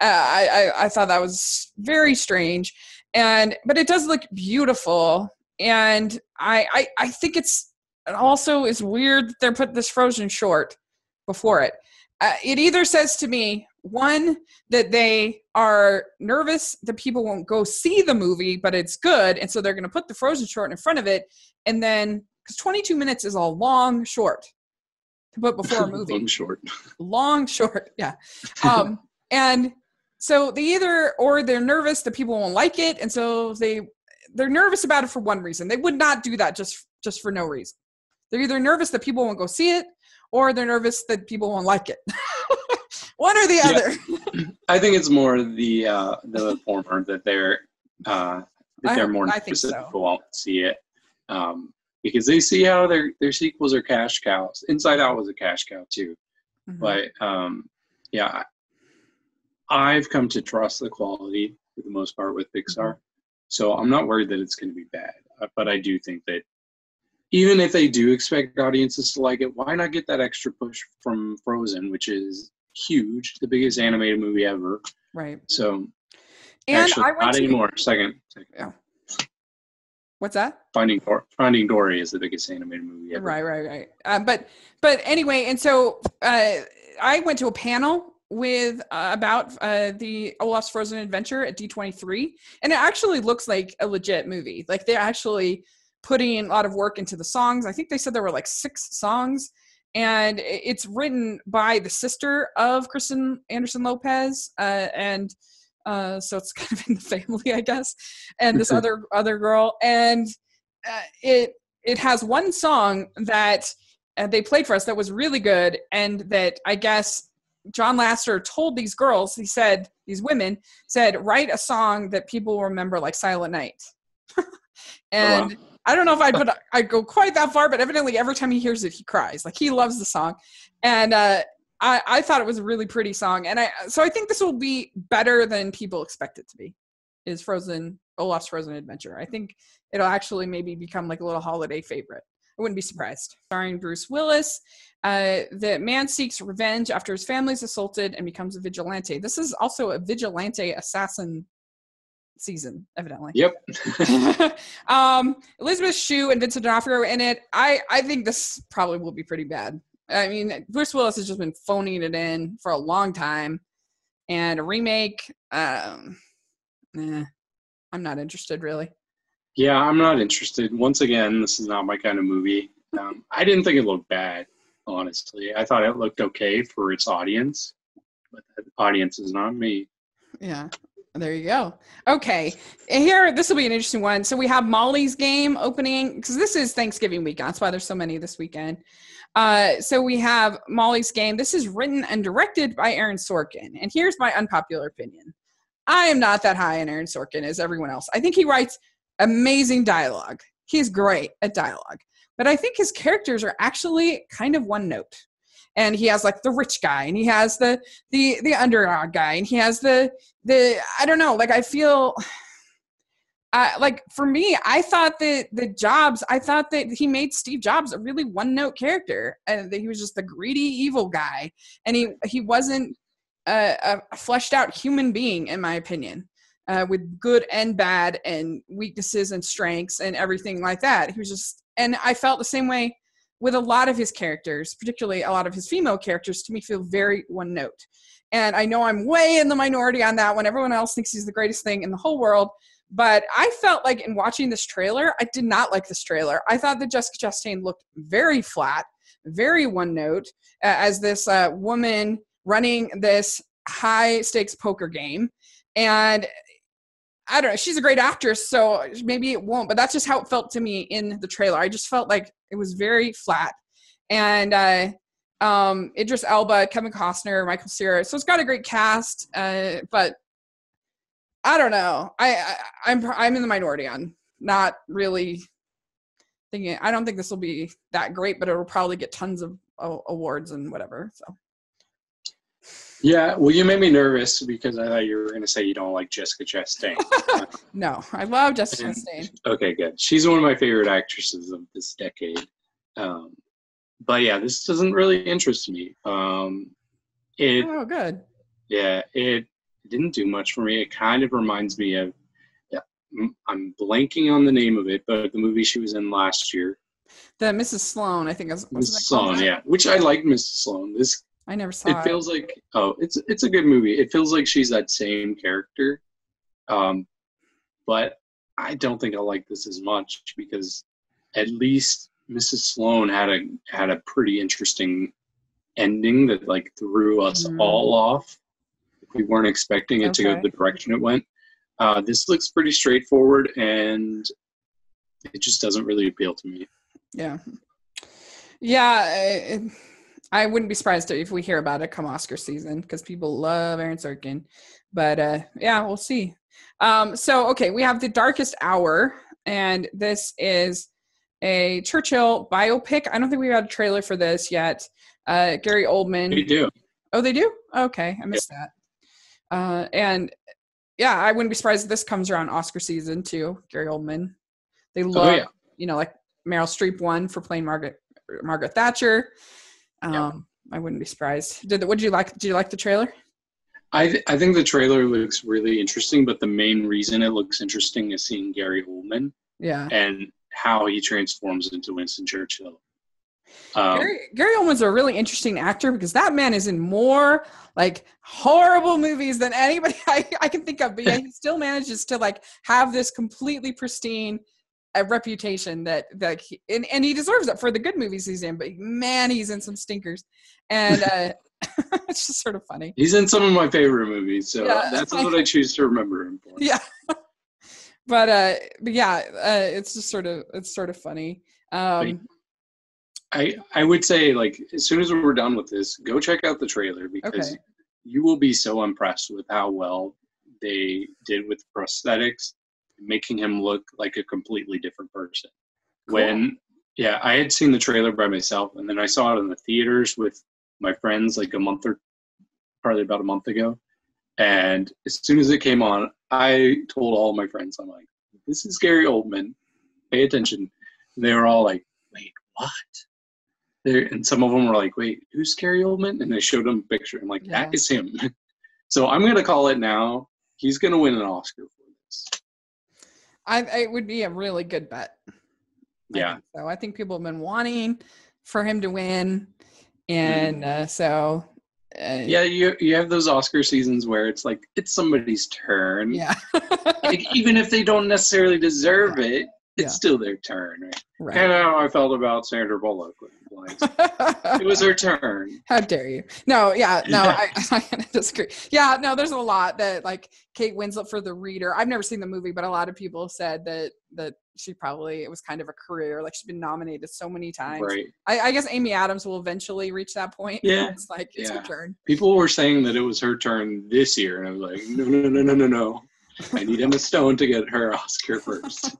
uh, I, I I thought that was very strange. And but it does look beautiful, and I I I think it's it also is weird that they're put this Frozen short before it. Uh, it either says to me one that they are nervous that people won't go see the movie, but it's good, and so they're going to put the Frozen short in front of it, and then because 22 minutes is a long short to put before a movie. long short. Long short, yeah. Um, and so they either or they're nervous that people won't like it, and so they they're nervous about it for one reason. They would not do that just just for no reason. They're either nervous that people won't go see it, or they're nervous that people won't like it. one or the yeah. other. I think it's more the uh, the former that they're uh, that they're more I nervous that people won't see it. Um, because they see how their their sequels are cash cows. Inside Out was a cash cow too, mm-hmm. but um, yeah, I've come to trust the quality for the most part with Pixar, mm-hmm. so I'm not worried that it's going to be bad. Uh, but I do think that even if they do expect audiences to like it, why not get that extra push from Frozen, which is huge, the biggest animated movie ever. Right. So, and actually, I went not to, anymore. Second, second. Yeah. What's that? Finding Dory, Finding Dory is the biggest animated movie ever. Right, right, right. Um, but but anyway, and so uh, I went to a panel with uh, about uh, the Olaf's Frozen Adventure at D23, and it actually looks like a legit movie. Like they're actually putting a lot of work into the songs. I think they said there were like six songs, and it's written by the sister of Kristen Anderson Lopez, uh, and uh, so it's kind of in the family, I guess. And this other other girl, and uh, it it has one song that uh, they played for us that was really good, and that I guess John Lasseter told these girls, he said these women said write a song that people will remember, like Silent Night. and oh, wow. I don't know if I'd put I'd go quite that far, but evidently every time he hears it, he cries. Like he loves the song, and uh, I, I thought it was a really pretty song, and I so I think this will be better than people expect it to be. Is Frozen Olaf's Frozen Adventure? I think it'll actually maybe become like a little holiday favorite. I wouldn't be surprised. Starring Bruce Willis, uh, the man seeks revenge after his family is assaulted and becomes a vigilante. This is also a vigilante assassin season, evidently. Yep. um, Elizabeth Shue and Vincent D'Onofrio in it. I I think this probably will be pretty bad. I mean, Bruce Willis has just been phoning it in for a long time, and a remake, um, eh, I'm not interested really. Yeah, I'm not interested. Once again, this is not my kind of movie. Um, I didn't think it looked bad, honestly. I thought it looked okay for its audience, but the audience is not me. Yeah. There you go. Okay. Here, this will be an interesting one. So we have Molly's game opening because this is Thanksgiving week. That's why there's so many this weekend. Uh, so we have Molly's game. This is written and directed by Aaron Sorkin. And here's my unpopular opinion. I am not that high on Aaron Sorkin as everyone else. I think he writes amazing dialogue. He's great at dialogue. But I think his characters are actually kind of one note and he has like the rich guy and he has the the the underdog guy and he has the the i don't know like i feel uh, like for me i thought that the jobs i thought that he made steve jobs a really one note character and that he was just the greedy evil guy and he he wasn't a, a fleshed out human being in my opinion uh, with good and bad and weaknesses and strengths and everything like that he was just and i felt the same way with a lot of his characters, particularly a lot of his female characters, to me feel very one note. And I know I'm way in the minority on that one. Everyone else thinks he's the greatest thing in the whole world. But I felt like in watching this trailer, I did not like this trailer. I thought that Jessica Chastain looked very flat, very one note, uh, as this uh, woman running this high stakes poker game. And I don't know. She's a great actress, so maybe it won't. But that's just how it felt to me in the trailer. I just felt like it was very flat, and uh, um, Idris Elba, Kevin Costner, Michael Cera. So it's got a great cast, uh, but I don't know. I, I I'm I'm in the minority on not really thinking. I don't think this will be that great, but it'll probably get tons of uh, awards and whatever. So yeah, well, you made me nervous because I thought you were going to say you don't like Jessica Chastain. no, I love Jessica Chastain. Okay, good. She's one of my favorite actresses of this decade. Um, but yeah, this doesn't really interest me. Um, it, oh, good. Yeah, it didn't do much for me. It kind of reminds me of, I'm blanking on the name of it, but the movie she was in last year. The Mrs. Sloane, I think. Was, Mrs. Sloane, yeah. Which I like Mrs. Sloane. This I never saw it. It feels like oh, it's it's a good movie. It feels like she's that same character, um, but I don't think I like this as much because at least Mrs. Sloane had a had a pretty interesting ending that like threw us mm. all off. We weren't expecting it okay. to go the direction it went. Uh, this looks pretty straightforward and it just doesn't really appeal to me. Yeah. Yeah. It, I wouldn't be surprised if we hear about it come Oscar season because people love Aaron Sorkin. But uh, yeah, we'll see. Um, so okay, we have the Darkest Hour, and this is a Churchill biopic. I don't think we got a trailer for this yet. Uh, Gary Oldman. They do. Oh, they do. Okay, I missed yeah. that. Uh, and yeah, I wouldn't be surprised if this comes around Oscar season too. Gary Oldman. They love, oh, yeah. you know, like Meryl Streep won for playing Margaret Margaret Thatcher. Um, yep. I wouldn't be surprised. Did what did you like? Did you like the trailer? I th- I think the trailer looks really interesting, but the main reason it looks interesting is seeing Gary Oldman. Yeah. And how he transforms into Winston Churchill. Um, Gary, Gary Oldman's a really interesting actor because that man is in more like horrible movies than anybody I, I can think of. But yeah, he still manages to like have this completely pristine a reputation that that he, and, and he deserves it for the good movies he's in but man he's in some stinkers. And uh it's just sort of funny. He's in some of my favorite movies so yeah, that's what i choose to remember him for. Yeah. But uh but yeah uh it's just sort of it's sort of funny. Um i i would say like as soon as we're done with this go check out the trailer because okay. you will be so impressed with how well they did with prosthetics making him look like a completely different person. Cool. When yeah, I had seen the trailer by myself, and then I saw it in the theaters with my friends like a month or probably about a month ago. And as soon as it came on, I told all my friends, I'm like, "This is Gary Oldman. Pay attention." And they were all like, "Wait, what?" There, and some of them were like, "Wait, who's Gary Oldman?" And they showed him a picture. I'm like, yeah. "That is him." so I'm gonna call it now. He's gonna win an Oscar for this. I it would be a really good bet. Yeah. I so I think people have been wanting for him to win, and mm. uh, so. Uh, yeah, you you have those Oscar seasons where it's like it's somebody's turn. Yeah. like, even if they don't necessarily deserve it, it's yeah. still their turn. Right. right. Kind of how I felt about Sandra Bullock with it was her turn. How dare you? No, yeah, no, I, I disagree. Yeah, no, there's a lot that like Kate Winslet for the reader. I've never seen the movie, but a lot of people said that that she probably it was kind of a career. Like she's been nominated so many times. Right. I, I guess Amy Adams will eventually reach that point. Yeah. It's like it's Yeah. her turn. People were saying that it was her turn this year, and I was like, no, no, no, no, no, no. I need Emma Stone to get her Oscar first.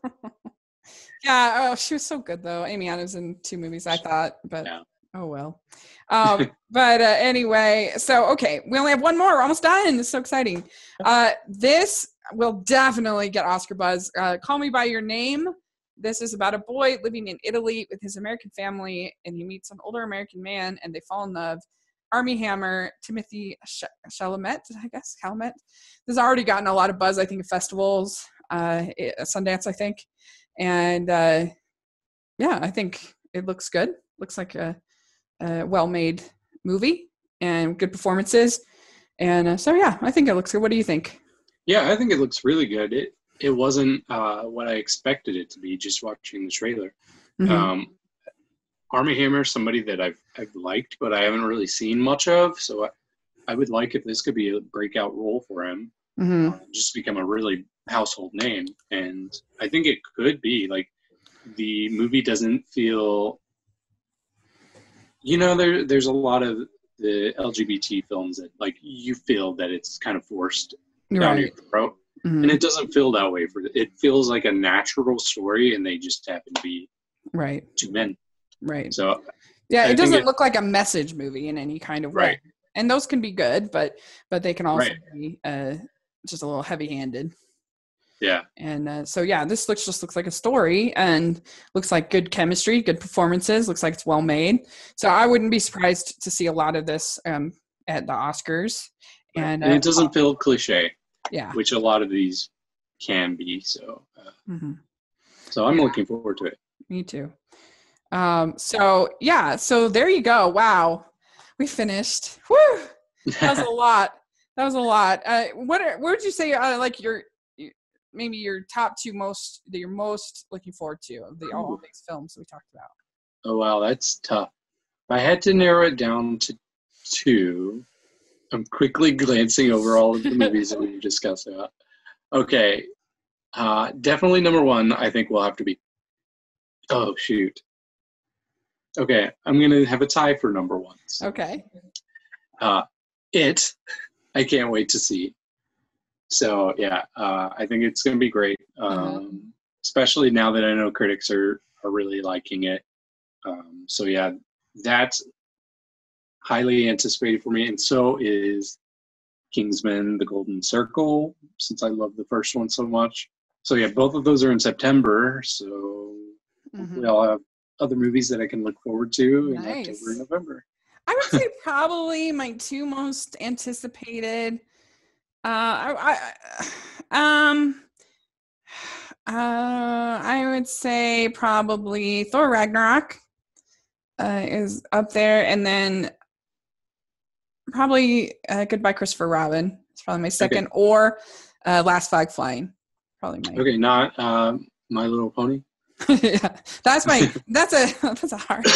Yeah, oh, she was so good though. Amy Adams in two movies, I thought, but Yeah. oh well. Um, but uh, anyway, so okay, we only have one more. We're almost done. It's so exciting. Uh, this will definitely get Oscar buzz. Uh, Call Me by Your Name. This is about a boy living in Italy with his American family, and he meets an older American man, and they fall in love. Armie Hammer, Timothée Ch- Chalamet, I guess Chalamet. This has already gotten a lot of buzz, I think, at festivals, uh, Sundance, I think, and uh, yeah, I think it looks good. Looks like a, a well-made movie and good performances, and uh, so yeah, I think it looks good. What do you think? Yeah, I think it looks really good. It it wasn't uh, what I expected it to be just watching the trailer. Mhm. Um, Armie Hammer somebody that I've I've liked, but I haven't really seen much of. So I, I would like if this could be a breakout role for him, Mm-hmm. uh, just become a really household name. And I think it could be like the movie doesn't feel. You know, there there's a lot of the LGBT films that like you feel that it's kind of forced You're down your throat, Mhm. and it doesn't feel that way for it. Feels like a natural story, and they just happen to be Right. two men. Right. So Yeah, I it doesn't it- look like a message movie in any kind of way. Right. And those can be good, but but they can also Right. be uh, just a little heavy-handed. Yeah, And uh, so yeah, this looks just looks like a story and looks like good chemistry, good performances. Looks like it's well made. So I wouldn't be surprised to see a lot of this um, at the Oscars. And, and uh, it doesn't feel cliche, yeah. which a lot of these can be. So, uh, hmm so I'm looking forward to it. Me too. Um, so yeah, so there you go. Wow, we finished. Woo! That was a lot. That was a lot. Uh, what are, what would you say? Uh, like your- maybe your top two most that you're most looking forward to of the all these films we talked about. oh wow, that's tough. If I had to narrow it down to two, I'm quickly glancing over all of the movies that we discussed about. Okay, uh, definitely number one. I think will have to be. Oh shoot. Okay, I'm gonna have a tie for number ones. Okay. uh, it i can't wait to see so yeah uh, i think it's going to be great um, especially now that i know critics are, are really liking it um, so yeah that's highly anticipated for me and so is kingsman the golden circle since i love the first one so much so yeah both of those are in september so Mhm. hopefully i'll have other movies that i can look forward to in Nice. october and november I would say probably my two most anticipated. Uh, I, I um, uh, I would say probably Thor Ragnarok uh, is up there, and then probably uh, Goodbye Christopher Robin. It's probably my second, or uh, Last Flag Flying. Probably my. okay not um, my little pony yeah, that's my that's a that's a hard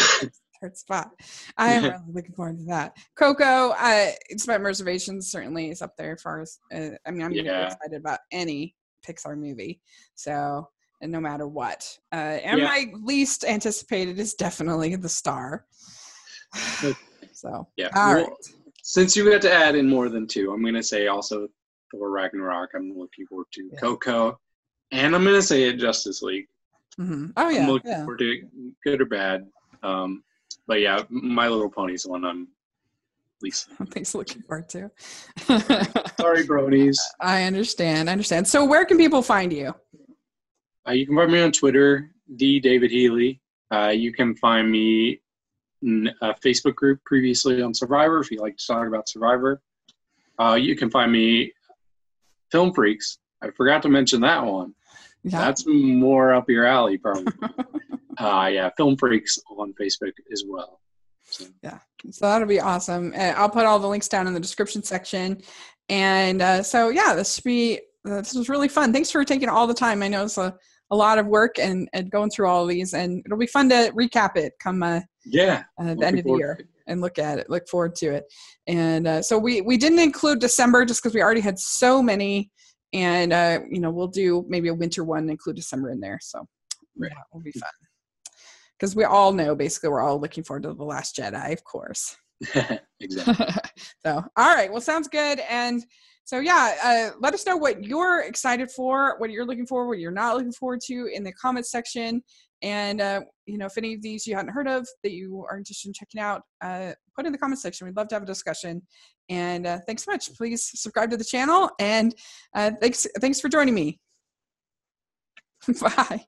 hard spot. I am really looking forward to that. Coco, uh, despite my reservations, certainly is up there as far as uh, I mean, I'm Yeah. excited about any Pixar movie. So, and no matter what, uh, and Yeah. my least anticipated is definitely the star. So, Yeah. all well, right. Since you had to add in more than two, I'm going to say also Thor Ragnarok. I'm looking forward to Yeah. Coco, and I'm going to say it Justice League. Mhm. Oh I'm yeah, looking yeah. forward to it, good or bad. Um, but yeah, My Little Pony's the one I'm least. Thanks. Looking forward to. Sorry, bronies. I understand. I understand. So, where can people find you? Uh, you can find me on Twitter, D David Healy. Uh, you can find me in a Facebook group previously on Survivor if you like to talk about Survivor. Uh, you can find me Film Freaks. I forgot to mention that one. Yeah. That's more up your alley, probably. Uh, yeah, Film Freaks on Facebook as well. So, Yeah, So that'll be awesome. Uh, I'll put all the links down in the description section. And uh, so, yeah, this should be, this was really fun. Thanks for taking all the time. I know it's a a lot of work and, and going through all of these, and it'll be fun to recap it come uh, yeah uh, the end of the year and look at it. Look forward to it. And uh, so we we didn't include December just because we already had so many, and uh, you know we'll do maybe a winter one, include December in there. So Right. yeah, it'll be fun. Because we all know basically we're all looking forward to the Last Jedi, of course. exactly. so all right well sounds good. And so yeah uh, let us know what you're excited for what you're looking for what you're not looking forward to in the comments section. And uh, you know if any of these you hadn't heard of that you are interested in checking out uh, put in the comment section. We'd love to have a discussion. And uh, thanks so much. Please subscribe to the channel. And uh, thanks thanks for joining me. Bye